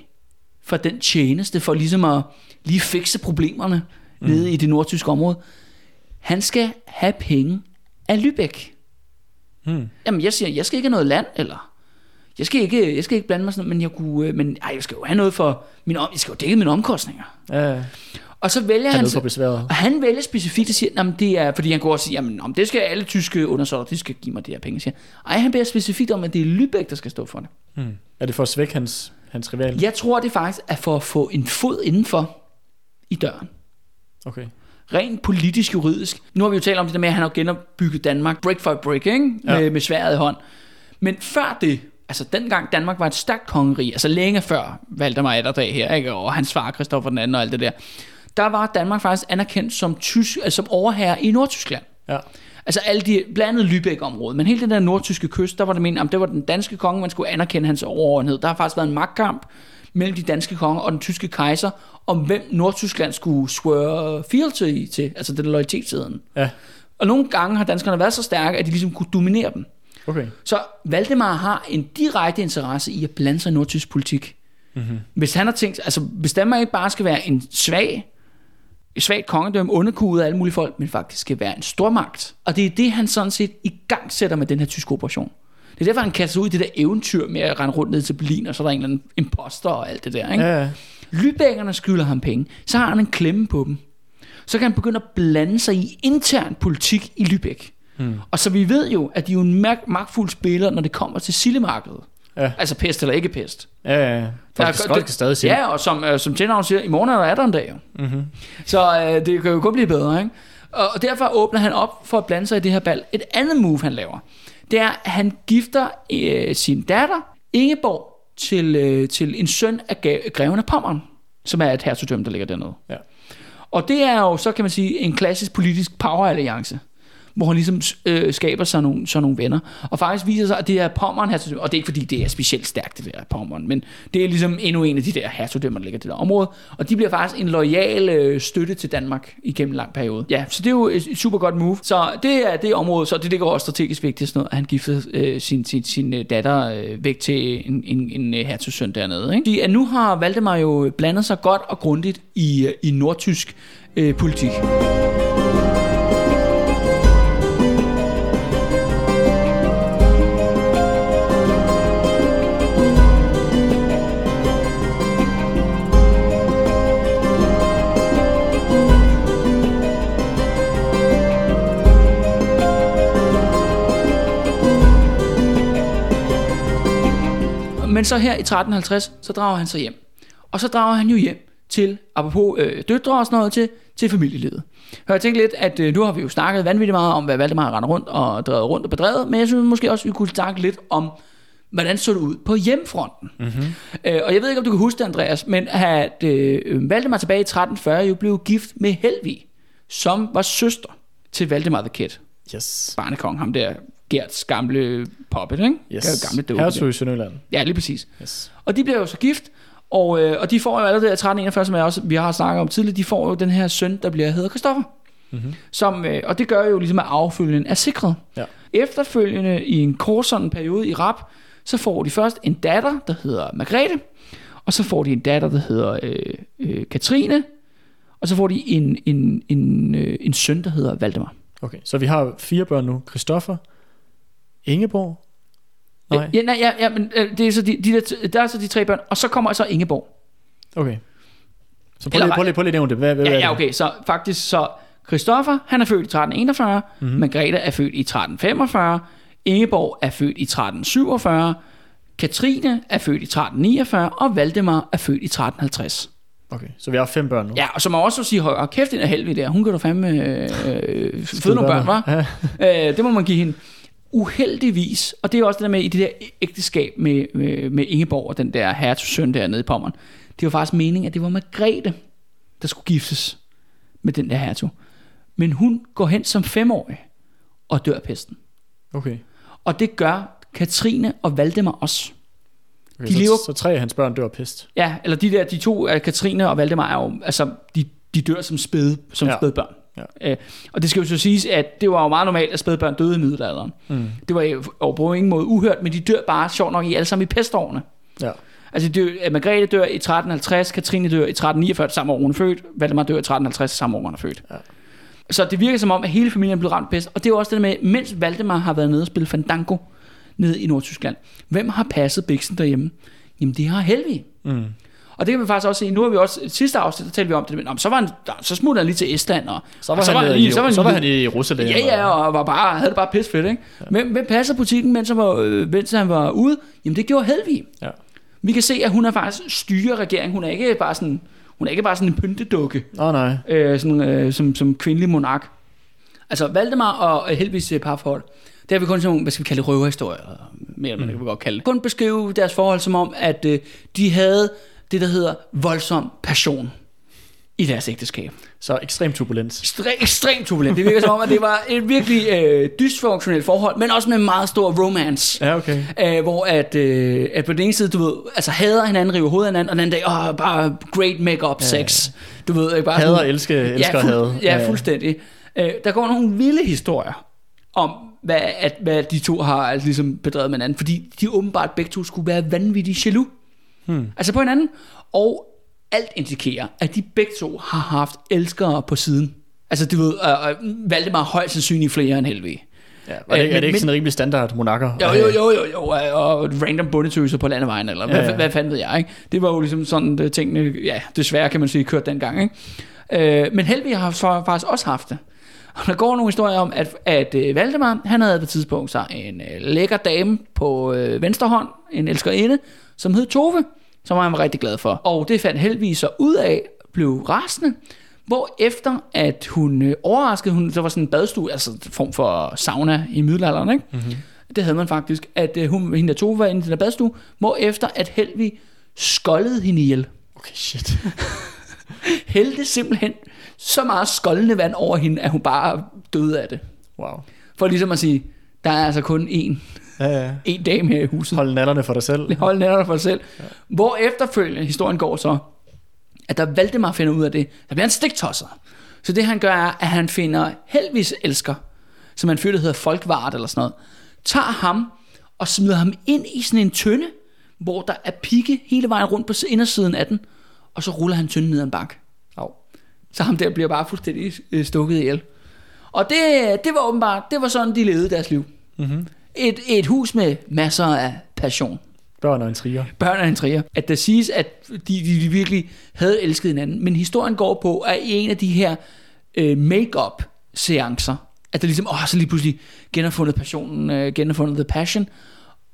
for den tjeneste, for ligesom at lige fikse problemerne mm. nede i det nordtyske område? Han skal have penge af Lübeck. Hmm. Jamen, jeg siger, jeg skal ikke have noget land, eller jeg skal ikke, jeg skal ikke blande mig sådan, men jeg kunne, øh, men ej, jeg skal jo have noget for min, om, jeg skal jo dække mine omkostninger. Ja, Og så vælger han han, og han vælger specifikt at sige, at det er, fordi han går og siger, jamen, om det skal alle tyske undersåtter, de skal give mig de her penge. Siger. Ej, han beder specifikt om, at det er Lübeck, der skal stå for det. Hmm. Er det for at svække hans, hans rival? Jeg tror, det faktisk er for at få en fod indenfor i døren. Okay. Rent politisk juridisk. Nu har vi jo talt om det der med, at han har genopbygget Danmark brick for brick, ikke? Med, Ja. med sværet i hånd. Men før det, altså dengang Danmark var et stærkt kongerige, altså længe før Valdemar Atterdag her, ikke? og hans far Christoffer den anden og alt det der, der var Danmark faktisk anerkendt som, tysk, altså som overherre i Nordtyskland. Ja. Altså alle de, blandt andet Lübeck-området, men hele den der nordtyske kyst, der var det meningen, at det var den danske konge, man skulle anerkende hans overordnhed. Der har faktisk været en magtkamp mellem de danske konger og den tyske kejser, om hvem Nordtyskland skulle swear fealty til, altså den loyalitetssiden. Ja. Og nogle gange har danskerne været så stærke, at de ligesom kunne dominere dem. Okay. Så Valdemar har en direkte interesse i at blande sig i nordtysk politik. Mm-hmm. Hvis han har tænkt, altså hvis Danmark ikke bare skal være en svag, et svagt kongedømme, underkudet af alle mulige folk, men faktisk skal være en stormagt. Og det er det, han sådan set i gang sætter med den her tyske operation. Det er derfor, han kaster ud i det der eventyr med at rende rundt ned til Berlin, og så er der en eller anden imposter og alt det der. Ikke? Ja, ja. Lybækkerne skylder ham penge, så har han en klemme på dem. Så kan han begynde at blande sig i intern politik i Lübeck. Hmm. Og så vi ved jo, at de er jo en mag- magtfuld spiller, når det kommer til sildemarkedet. Ja. Altså pest eller ikke pest. Ja, ja. Folk, Der- skal, folk skal stadig sige Ja, og som, øh, som Tjernavn siger, i morgen er der, er en dag. Mm-hmm. Så øh, det kan jo kun blive bedre, ikke? Og, og derfor åbner han op for at blande sig i det her bal. Et andet move, han laver, det er, at han gifter øh, sin datter, Ingeborg, til, øh, til en søn af greven af Pommern, som er et hertugdømme, der ligger dernede. Ja. Og det er jo, så kan man sige, en klassisk politisk poweralliance, hvor han ligesom øh, skaber sig nogle, sådan nogle venner. Og faktisk viser sig, at det er Pommern hertugdømme, og det er ikke fordi, det er specielt stærkt, det der Pommern, men det er ligesom endnu en af de der hertugdømmer, der ligger i det der område. Og de bliver faktisk en lojal øh, støtte til Danmark igennem en lang periode. Ja, så det er jo et, et super godt move. Så det er det område, så det ligger også strategisk vigtigt, sådan noget, at han gifter øh, sin, sin, sin øh, datter øh, væk til en, en, en en hertugsøn dernede. Ikke? De, at nu har Valdemar jo blandet sig godt og grundigt i, øh, i nordtysk øh, politik. Men så her i 1350, så drager han sig hjem. Og så drager han jo hjem til, apropos øh, døtre og sådan noget, til, til familielivet. Og jeg tænkte lidt, at øh, nu har vi jo snakket vanvittigt meget om, hvad Valdemar render rundt og drevet rundt og bedrevet, men jeg synes måske også, vi kunne snakke lidt om, hvordan så det ud på hjemfronten. Mm-hmm. Øh, og jeg ved ikke, om du kan huske det, Andreas, men at øh, Valdemar tilbage i 1340 jo blev gift med Helvig, som var søster til Valdemar the Kid. Yes. Barnekong, ham der Gerts gamle puppet, ikke? Yes. Gamle dukke. Hertug i Sønderjylland. Ja, lige præcis. Yes. Og de bliver jo så gift, og, øh, og de får jo allerede i 1341, som jeg også, vi har snakket om tidligere, de får jo den her søn, der bliver hedder Christoffer. Mm-hmm. Som, øh, og det gør jo ligesom, at affølgen er sikret. Ja. Efterfølgende i en kort sådan periode i rap, så får de først en datter, der hedder Margrethe, og så får de en datter, der hedder øh, øh, Katrine, og så får de en, en, en, øh, en søn, der hedder Valdemar. Okay, så vi har fire børn nu. Christoffer, Ingeborg. Nej, Ja, nej, ja, ja, men øh, det er så de, de der, der er så de tre børn, og så kommer så Ingeborg. okay. Så prøv Eller lige, prøv lige, prøv lige at nævne det. Hvad, hvad, Ja, ja, okay, så faktisk så Christoffer, han er født i 1341, Mhm. mm-hmm. Margrethe er født i 1345, Ingeborg er født i 1347, Katrine er født i 1349, og Valdemar er født i 1350. Okay, så vi har fem børn nu. Ja, og så må jeg også sige, hold kæft, den er helvede der. Hun kan da fandme øh, øh, føde nogle børn, var? Ja. Øh, det må man give hende. Uheldigvis, og det er også det der med i det der ægteskab med, med, med Ingeborg og den der hertugsøn der nede i Pommern. Det var faktisk meningen, at det var Margrethe, der skulle giftes med den der hertug. Men hun går hen som femårig og dør af pesten. Okay. Og det gør Katrine og Valdemar også. okay De så, lever- så tre af hans børn dør af pest. Ja, eller de der, de to, Katrine og Valdemar, er jo, altså, de, de dør som spæde, som ja. spædbørn. Ja. Øh, og det skal jo så siges, at det var jo meget normalt, at spædbørn døde i middelalderen. Mm. Det var jo på ingen måde uhørt, men de dør bare sjovt nok i alle sammen i pestårene. Ja. Altså, de, dør- Margrethe dør i 1350, Katrine dør i 1349, samme år hun er født, Valdemar dør i 1350, samme år hun er født. Ja. Så det virker som om, at hele familien blev ramt pest. Og det er jo også det med, mens Valdemar har været nede og spille Fandango nede i Nordtyskland, hvem har passet biksen derhjemme? Jamen, det har Helvig. Mm. Og det kan vi faktisk også se, nu har vi også, i sidste afsnit, der talte vi om det, men om, så, var han, så smuttede han lige til Estland, og Så var, og så han, var han, lige- så var, så var han i Jerusalem. Ja, ja, og var bare, havde det bare pis fedt, ikke? Ja. Hvem, hvem passer butikken, mens han, var, øh, mens han var ude? Jamen, det gjorde Helvig. Ja. Vi kan se, at hun er faktisk styrer regeringen. Hun er ikke bare sådan, hun er ikke bare sådan en pyntedukke, Åh oh, nej. øh, sådan, øh, som, som kvindelig monark. Altså, Valdemar og øh, Helvigs øh, parforhold, det har vi kun sådan nogle, hvad skal vi kalde det, røverhistorier, mere eller mindre, kan vi godt kalde det. Kun beskrive deres forhold som om, at øh, de havde det, der hedder voldsom passion i deres ægteskab. Så ekstrem turbulens. Ekstre- ekstremt turbulent. Det virker som om, at det var et virkelig øh, dysfunktionelt forhold, men også med meget stor romance. Ja, okay. Øh, hvor at, øh, at på den ene side, du ved, altså hader hinanden, river hovedet af hinanden, og den anden dag, åh, bare great make-up sex. Du ved, ikke bare Hader, sådan- elsker, elsker ja, at hade. Ja, fuldstændig. Øh, der går nogle vilde historier om, hvad, at, hvad de to har altså, ligesom bedrevet med hinanden, fordi de åbenbart begge to skulle være vanvittigt jaloux. Hmm. Altså på hinanden. Og alt indikerer, at de begge to har haft elskere på siden. Altså du ved, øh, øh, Valdemar højst sandsynligt flere end Helvig. Ja, var det, Øh, er det men- ikke men- sådan en rimelig standard monakker? Jo, jo, jo, jo, jo, og random bundetøser på landevejen, eller hvad, Ja, ja, ja. hvad fanden ved jeg, ikke? Det var jo ligesom sådan, tingene, ja, desværre kan man sige, kørt dengang, ikke? Øh, men Helvig har faktisk også haft det. Og der går nogle historier om, at, at øh, Valdemar, han havde på et tidspunkt så en øh, lækker dame på øh, venstre hånd, en elskerinde, som hed Tove, som han var rigtig glad for. Og det fandt Helvig så ud af, blev rasende, hvor efter at hun øh, overraskede, hun, der var sådan en badstue, altså en form for sauna i middelalderen, ikke? Mm-hmm. Det havde man faktisk, at øh, hun, hende der Tove var inde i den der badstue, hvor efter at Helvig skoldede hende ihjel. Okay, shit. Hældte simpelthen så meget skoldende vand over hende, at hun bare døde af det. Wow. For ligesom at sige, der er altså kun én, Ja, ja. én dame her i huset. Hold nallerne for dig selv. Hold nærmere for dig selv. Ja. Hvor efterfølgende historien går så, at der Valdemar finder ud af det, der bliver han stiktosset. Så det han gør er, at han finder Helvis elsker, som han føler hedder Folkvart eller sådan noget, tager ham og smider ham ind i sådan en tønde, hvor der er pigge hele vejen rundt på indersiden af den, og så ruller han tynden ned ad en bak. Så ham der bliver bare fuldstændig øh, stukket ihjel. Og det, det var åbenbart, det var sådan, de levede deres liv. Mm-hmm. Et, et hus med masser af passion Børn og intriger. børn af intriger, at der siges, at de, de, de virkelig havde elsket hinanden. Men historien går på, at i en af de her øh, make-up seancer, at der ligesom, åh, så lige pludselig genopfundet passionen, øh, genopfundet the passion,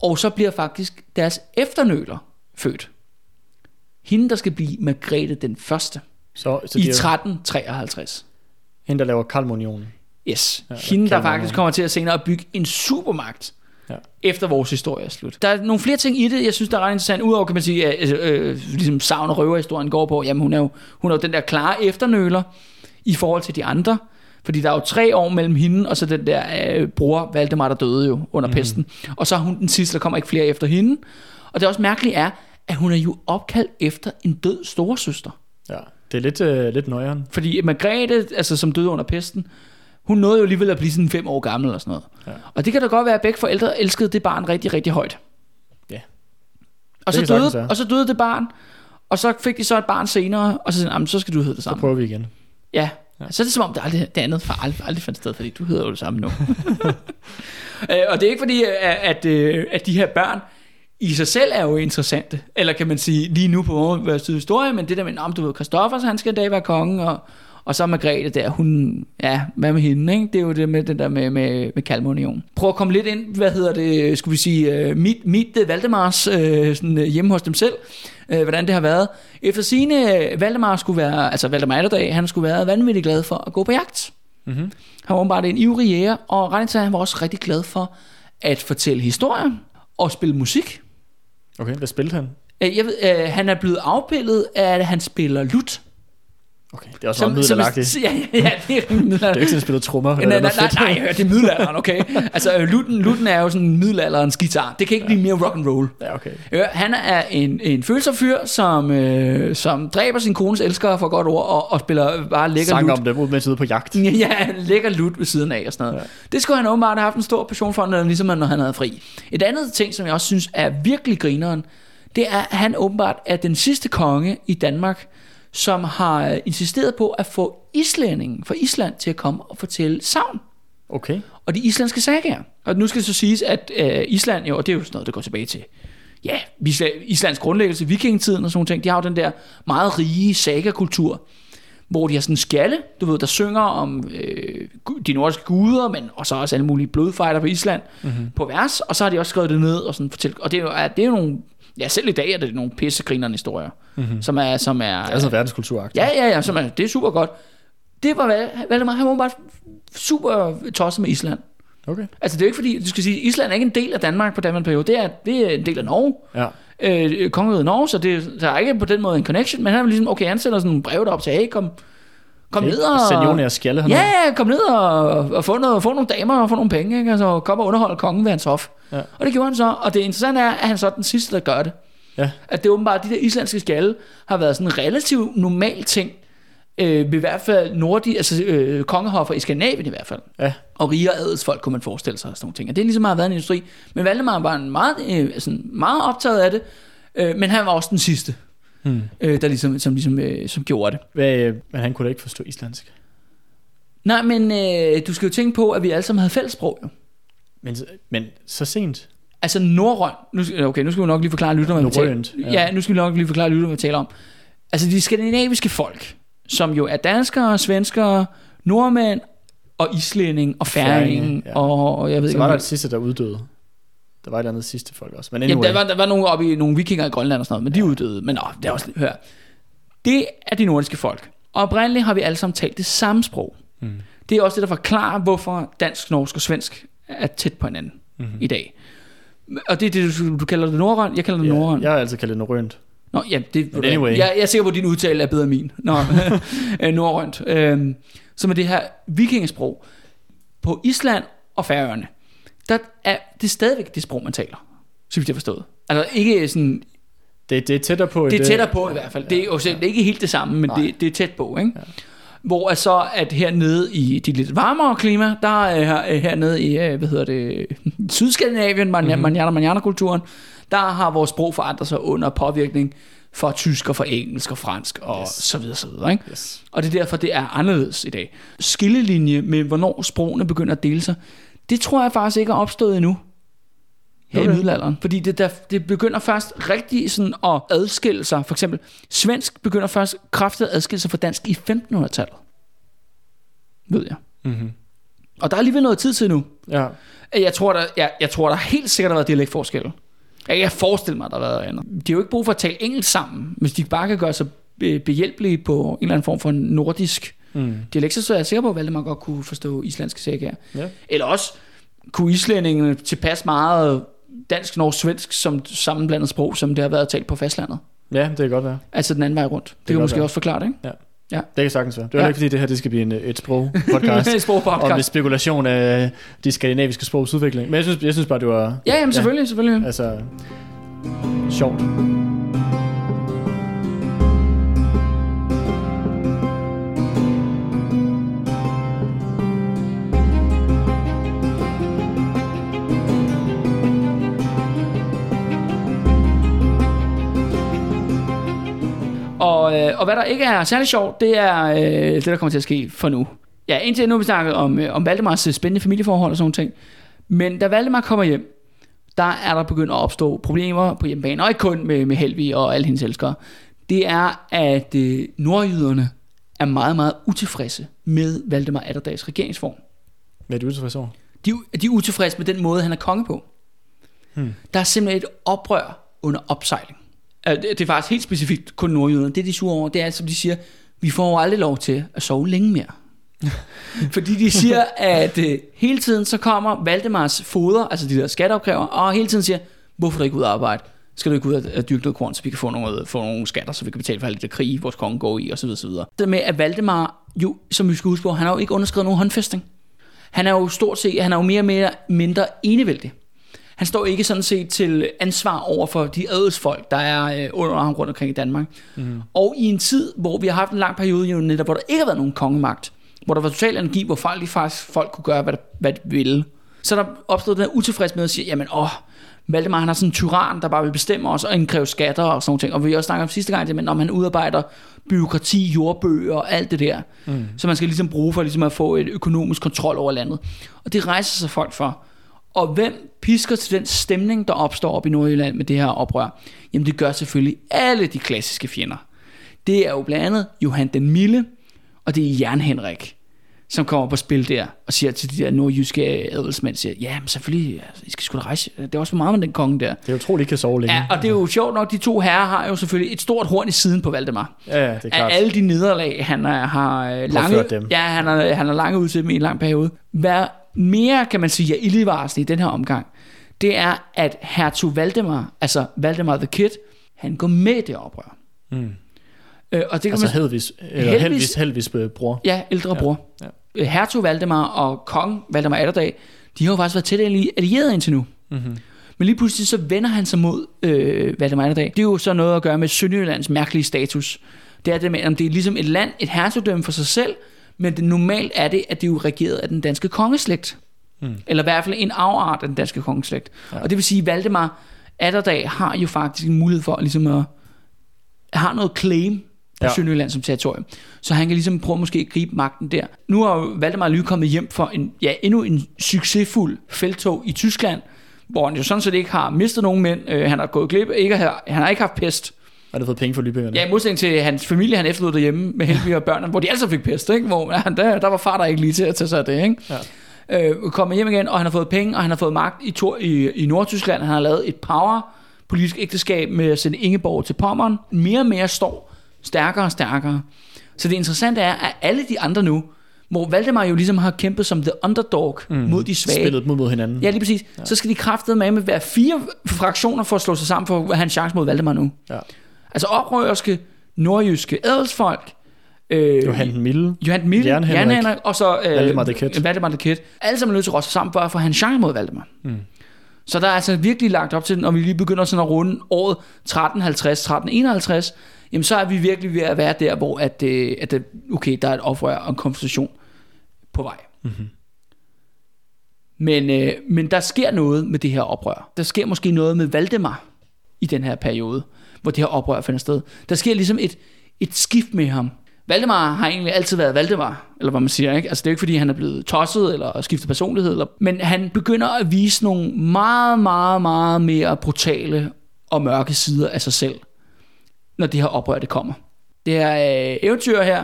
Og så bliver faktisk deres efternøler født. Hende, der skal blive Margrethe den første Så, så i det er jo 1353. hende, der laver Kalmunionen. Yes. Ja, Hende, der faktisk kommer til at senere at bygge en supermagt Ja. efter vores historie er slut. Der er nogle flere ting i det, jeg synes, der er ret interessant. Udover, kan man sige, at øh, øh, ligesom savn og røverhistorien går på, jamen hun er, jo, hun er jo den der klare efternøler i forhold til de andre. Fordi der er jo tre år mellem hende og så den der øh, bror, Valdemar, der døde jo under mm. pesten. Og så er hun den sidste, der kommer ikke flere efter hende. Og det også mærkeligt er, at hun er jo opkaldt efter en død storesøster. Ja, det er lidt, øh, lidt nøjeren. Fordi Margrethe, altså som døde under pesten, hun nåede jo alligevel at blive sådan fem år gammel eller sådan noget. Ja. Og det kan da godt være, at begge forældre elskede det barn rigtig, rigtig højt. Ja. Og så, sagtens døde, og så døde det barn, og så fik de så et barn senere, og så sagde de, "Jamen, så skal du hedde det Så samme. prøver vi igen. Ja. Så er det som om, det, aldrig, det andet far aldrig, aldrig fandt sted, fordi du hedder jo det samme nu. Øh, og det er ikke fordi, at, at, øh, at de her børn i sig selv er jo interessante. Eller kan man sige, lige nu på vores historie, men det der med, om du ved, Christoffers, han skal en dag være konge, og, og så Margrethe der, hun, ja, hvad med hende, ikke? Det er jo det med det der med, med, med Kalmunion. Prøv at komme lidt ind, hvad hedder det, skulle vi sige, uh, meet, meet the Valdemars uh, sådan, uh, hjemme hos dem selv, uh, hvordan det har været. Efter sine Valdemar skulle være, altså Valdemar Atterdag, han skulle være vanvittigt glad for at gå på jagt. Mm-hmm. Han var åbenbart en ivrig jæger, og til, han var også rigtig glad for at fortælle historier og spille musik. Okay, hvad spillede han? Øh, jeg ved, øh, han er blevet afbildet af, at han spiller lut. Okay, det er også meget middelalderagtigt. ja, ja, ja, det er rimelig Det er middelalder. ikke sådan, at spille trommer. Nej, nej, nej, fedt. nej, det er middelalderen, okay. Altså, øh, lutten, lutten er jo sådan middelalderens guitar. Det kan ikke blive mere rock and roll. Ja, okay. Ja, han er en, en følsom fyr, som, øh, som dræber sin kones elskere for godt ord, og, og spiller bare lækker Sang lut. om dem, mens ude på jagt. Ja, han lægger lut ved siden af og sådan noget. Ja. Ja. Det skulle han åbenbart have haft en stor passion for, når- ligesom når han havde fri. Et andet ting, som jeg også synes er virkelig grineren, det er, at han åbenbart er den sidste konge i Danmark, som har øh, insisteret på at få islændingen fra Island til at komme og fortælle savn Okay. og de islandske sagaer. Og nu skal det så siges, at øh, Island jo, og det er jo sådan noget, der går tilbage til ja, Isla- Islands grundlæggelse, vikingetiden og sådan ting, de har jo den der meget rige sagakultur, hvor de har sådan en skjalde, du ved, der synger om øh, de nordiske guder, men og så også alle mulige blodfejder på Island mm-hmm. på vers, og så har de også skrevet det ned og sådan fortælle, og det er jo, det er jo nogle, ja selv i dag er det nogle pissegrinerende historier, mm-hmm. som er, som er, noget verdenskulturagtigt. Ja, ja, ja, som er, det er super godt. Det var Val- Valdemar, han var bare super tosset med Island. Okay. Altså det er jo ikke fordi, du skal sige, Island er ikke en del af Danmark på den periode, det er, det er en del af Norge, Ja. øh, kongeriget Norge, så det, der er ikke på den måde en connection, men han er ligesom, okay, han sender sådan nogle breve derop til, hey, kom, kom ned og... Senioner og skjalde Ja, ja, kom ned og, og få, noget, få nogle damer og få nogle penge, ikke? Altså, kom og underholde kongen ved hans hof. Ja. Og det gjorde han så, og det interessante er, at han så er den sidste, der gør det. Ja. At det er åbenbart, de der islandske skjalde har været sådan en relativt normal ting, øh, i hvert fald nordige, altså øh, kongehoffer i Skandinavien i hvert fald. Ja. Og rigere adelsfolk kunne man forestille sig og sådan nogle ting. Og det er ligesom har været en industri. Men Valdemar var en meget, øh, sådan meget optaget af det, øh, men han var også den sidste, Hmm. øh, der ligesom, som, ligesom, øh, som gjorde det. Hvad, men han kunne da ikke forstå islandsk. Nej, men øh, du skal jo tænke på, at vi alle sammen havde fælles sprog. Jo. Men, men så sent. Altså norrøn, nu, skal- okay, nu skal vi nok lige forklare lytterne, hvad vi taler ja. ja. nu skal vi nok lige forklare lytterne, hvad vi taler om. Altså de skandinaviske folk, som jo er danskere, svenskere, nordmænd og islænding og færing, ja. og jeg ved Så ikke, var der et sidste, der uddøde. Der var et andet sidste folk også. Men anyway. Jamen, der var, der var nogle oppe i nogle vikinger i Grønland og sådan noget, men de ja. uddøde. Men nå, det er også hør. Det er de nordiske folk. Og oprindeligt har vi alle sammen talt det samme sprog. Mm. Det er også det, der forklarer, hvorfor dansk, norsk og svensk er tæt på hinanden Mm-hmm. i dag. Og det er det, du, du kalder det norrøn, jeg kalder det Ja, norrøn. jeg har altid kaldt det norrønt. Nå, ja, det, anyway. jeg, jeg er sikker på, at din udtale er bedre end min. Nå, øh, norrønt. Øhm, som er det her vikingesprog. På Island og Færøerne, der er det stadigvæk det sprog, man taler. Så vidt jeg forstået. Altså ikke sådan, Det, det er tættere på. det er et, tættere på i hvert fald. Det er jo selv, ikke helt det samme, men Nej. det, det er tæt på, ikke? Hvor er så, at hernede i de lidt varmere klima, der er her, hernede i, øh, hvad hedder det, Sydskandinavien, manjana, Mhm. der har vores sprog forandret sig under påvirkning fra tysk og fra engelsk og fransk og Yes. så videre, så videre, ikke? Yes. Og det er derfor, det er anderledes i dag. Skillelinje med, hvornår sprogene begynder at dele sig, det tror jeg faktisk ikke er opstået endnu. Her i Okay. middelalderen. Fordi det, der, det begynder først rigtig sådan at adskille sig. For eksempel, svensk begynder først kraftigt at adskille sig fra dansk i 1500-tallet. Ved jeg. Mm-hmm. Og der er alligevel noget tid til nu. Ja. Jeg tror, der, jeg, jeg tror, der helt sikkert har været dialektforskelle. Jeg kan forestille mig, at der har været andet. De har jo ikke brug for at tale engelsk sammen, hvis de bare kan gøre sig be- behjælpelige på en eller anden form for nordisk Mm. dialekt, så er jeg sikker på, at Valdemar godt kunne forstå islandske sækker. Ja. Eller også kunne islændingene tilpasse meget dansk, norsk, svensk som sammenblandet sprog, som det har været talt på fastlandet. ja, det kan godt være. Altså den anden vej rundt. Det, det kan måske være. også forklare det, ikke? Det kan sagtens være. Det er Ja. ja. ikke fordi, det her det skal blive en, et sprogpodcast. En sprogpodcast. om det spekulation af de skandinaviske sprogs udvikling. Men jeg synes, jeg synes bare, det var Ja, jamen selvfølgelig, selvfølgelig. altså, sjovt. Og, hvad der ikke er særlig sjovt, det er øh, det, der kommer til at ske for nu. Ja, indtil nu har vi snakket om, øh, om Valdemars øh, spændende familieforhold og sådan ting. Men da Valdemar kommer hjem, der er der begyndt at opstå problemer på hjemmebane. Og ikke kun med, med Helvi og alle hendes elskere. Det er, at øh, nordjyderne er meget, meget utilfredse med Valdemar Atterdags regeringsform. Hvad er du utilfreds over? De, de er utilfredse med den måde, han er konge på. Hmm. Der er simpelthen et oprør under opsejling. Altså, Det er faktisk helt specifikt kun nordjyderne. Det, de sure over, det er, som de siger, vi får jo aldrig lov til at sove længe mere. Fordi de siger, at øh, hele tiden så kommer Valdemars foder, altså de der skatteopkræver, og hele tiden siger, hvorfor er du ikke ud at arbejde? Skal du ikke ud at dyrke noget korn, så vi kan få nogle, få nogle skatter, så vi kan betale for alt det der krig, vores konge går i, osv. osv. Det med, at Valdemar, jo, som vi skal huske på, han har jo ikke underskrevet nogen håndfæstning. Han er jo stort set, han er jo mere og mere mindre enevældig. Han står ikke sådan set til ansvar over for de adelsfolk, der er øh, under ham rundt omkring i Danmark. Mm. Og i en tid, hvor vi har haft en lang periode, jo netop, hvor der ikke har været nogen kongemagt, hvor der var total energi, hvor folk, faktisk folk kunne gøre, hvad, hvad de ville, så er der opstod den her utilfreds med at sige, jamen åh, Valdemar han er sådan en tyran, der bare vil bestemme os og indkræve skatter og sådan noget. ting. Og vi har også snakket om sidste gang, det, men om han udarbejder byråkrati, jordbøger og alt det der, mm. som man skal ligesom bruge for ligesom at få et økonomisk kontrol over landet. Og det rejser sig folk for. Og hvem pisker til den stemning, der opstår op i Nordjylland med det her oprør? Jamen det gør selvfølgelig alle de klassiske fjender. Det er jo blandt andet Johan den Milde, og det er Jern Henrik, som kommer på spil der og siger til de der nordjyske adelsmænd, siger, ja, men selvfølgelig, altså, I skal sgu da rejse. Det er også for meget med den konge der. Det er utroligt, ikke kan sove længe. Ja, og det er jo sjovt nok, de to herrer har jo selvfølgelig et stort horn i siden på Valdemar. ja, det er Af klart. alle de nederlag, han har øh, lange, dem. ja, han er, han er lange ud til dem i en lang periode. Hvad mere, kan man sige, er ildevarsel i den her omgang, det er, at hertug Valdemar, altså Valdemar the Kid, han går med i det oprør. Mm. Øh, og det kan Altså man, Helvis, eller Helvis- Helvis, Helvis, Helvis bror. ja, ældre bror. ja. Øh, Hertug Valdemar og kong Valdemar Atterdag, de har jo faktisk været tæt allierede indtil nu. Mm-hmm. Men lige pludselig så vender han sig mod øh, Valdemar Atterdag. Det er jo så noget at gøre med Sønderjyllands mærkelige status. Det er det med, om det er ligesom et land, et hertugdømme for sig selv, men det normalt er det, at det er jo regeret af den danske kongeslægt. Mm. Eller i hvert fald en afart af den danske kongeslægt. Ja. Og det vil sige, at Valdemar Atterdag har jo faktisk en mulighed for ligesom at har noget claim på. Ja. Sønderjylland som territorium. Så han kan ligesom prøve måske at gribe magten der. Nu har jo Valdemar lige kommet hjem for en, ja, endnu en succesfuld feltog i Tyskland, hvor han jo sådan set ikke har mistet nogen mænd. Øh, han har gået glip, ikke har, han har ikke haft pest. Har du fået penge for lybøgerne? Ja, i modsætning til hans familie, han efterlod derhjemme med Helvig og børnene, hvor de altså fik pest, ikke? hvor ja, der, der var far der ikke lige til at tage sig af det. Ikke? Ja. Øh, kommer hjem igen, og han har fået penge, og han har fået magt i, Tor, i, i Nordtyskland. Han har lavet et power politisk ægteskab med at sende Ingeborg til Pommern. Mere og mere står stærkere og stærkere. Så det interessante er, at alle de andre nu, hvor Valdemar jo ligesom har kæmpet som the underdog mm. mod de svage. Spillet ud mod hinanden. Ja, lige præcis. Ja. Så skal de kraftede med med være fire fraktioner for at slå sig sammen for at have en chance mod Valdemar nu. Ja. Altså oprørske, nordjyske adelsfolk, øh, Johan den Milde. Johan Milde, Jan Henrik, Jan Henrik og så øh, Valdemar the Kid. Valdemar the Kid. Alle sammen er nødt til at sig sammen for at få hans chance mod Valdemar. Mm. Så der er altså virkelig lagt op til, når vi lige begynder sådan at runde året 1350, 1351, jamen så er vi virkelig ved at være der, hvor at, øh, at det, okay, der er et oprør og en konfrontation på vej. Mm-hmm. Men, øh, men der sker noget med det her oprør. Der sker måske noget med Valdemar i den her periode, hvor det her oprør finder sted. Der sker ligesom et, et skift med ham. Valdemar har egentlig altid været Valdemar, eller hvad man siger, ikke? Altså det er jo ikke fordi, han er blevet tosset eller skiftet personlighed, eller, men han begynder at vise nogle meget, meget, meget mere brutale og mørke sider af sig selv, når det her oprør det kommer. Det her øh, eventyr her,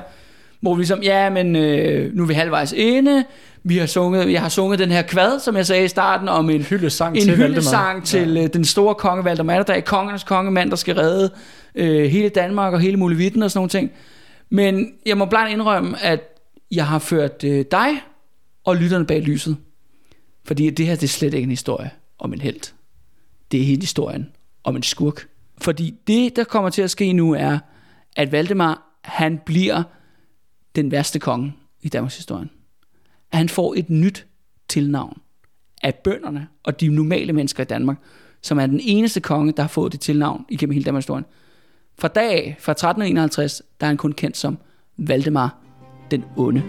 hvor vi ligesom, ja, men øh, nu er vi halvvejs inde, vi har sunget, jeg har sunget den her kvad, som jeg sagde i starten, om en Hyldesang en til hyldesang til ja. den store konge Valdemar Atterdag, kongernes kongemand, der skal redde øh, hele Danmark og hele Mulevitten og sådan nogle ting. Men jeg må blankt indrømme, at jeg har ført øh, dig og lytterne bag lyset. Fordi det her det er slet ikke en historie om en held. Det er hele historien om en skurk. Fordi det, der kommer til at ske nu, er, at Valdemar, han bliver den værste konge i Danmarks historie. At han får et nyt tilnavn af bønderne og de normale mennesker i Danmark, som er den eneste konge, der har fået det tilnavn igennem hele Danmarks historie. Fra dag af, fra 1351, der er han kun kendt som Valdemar den onde.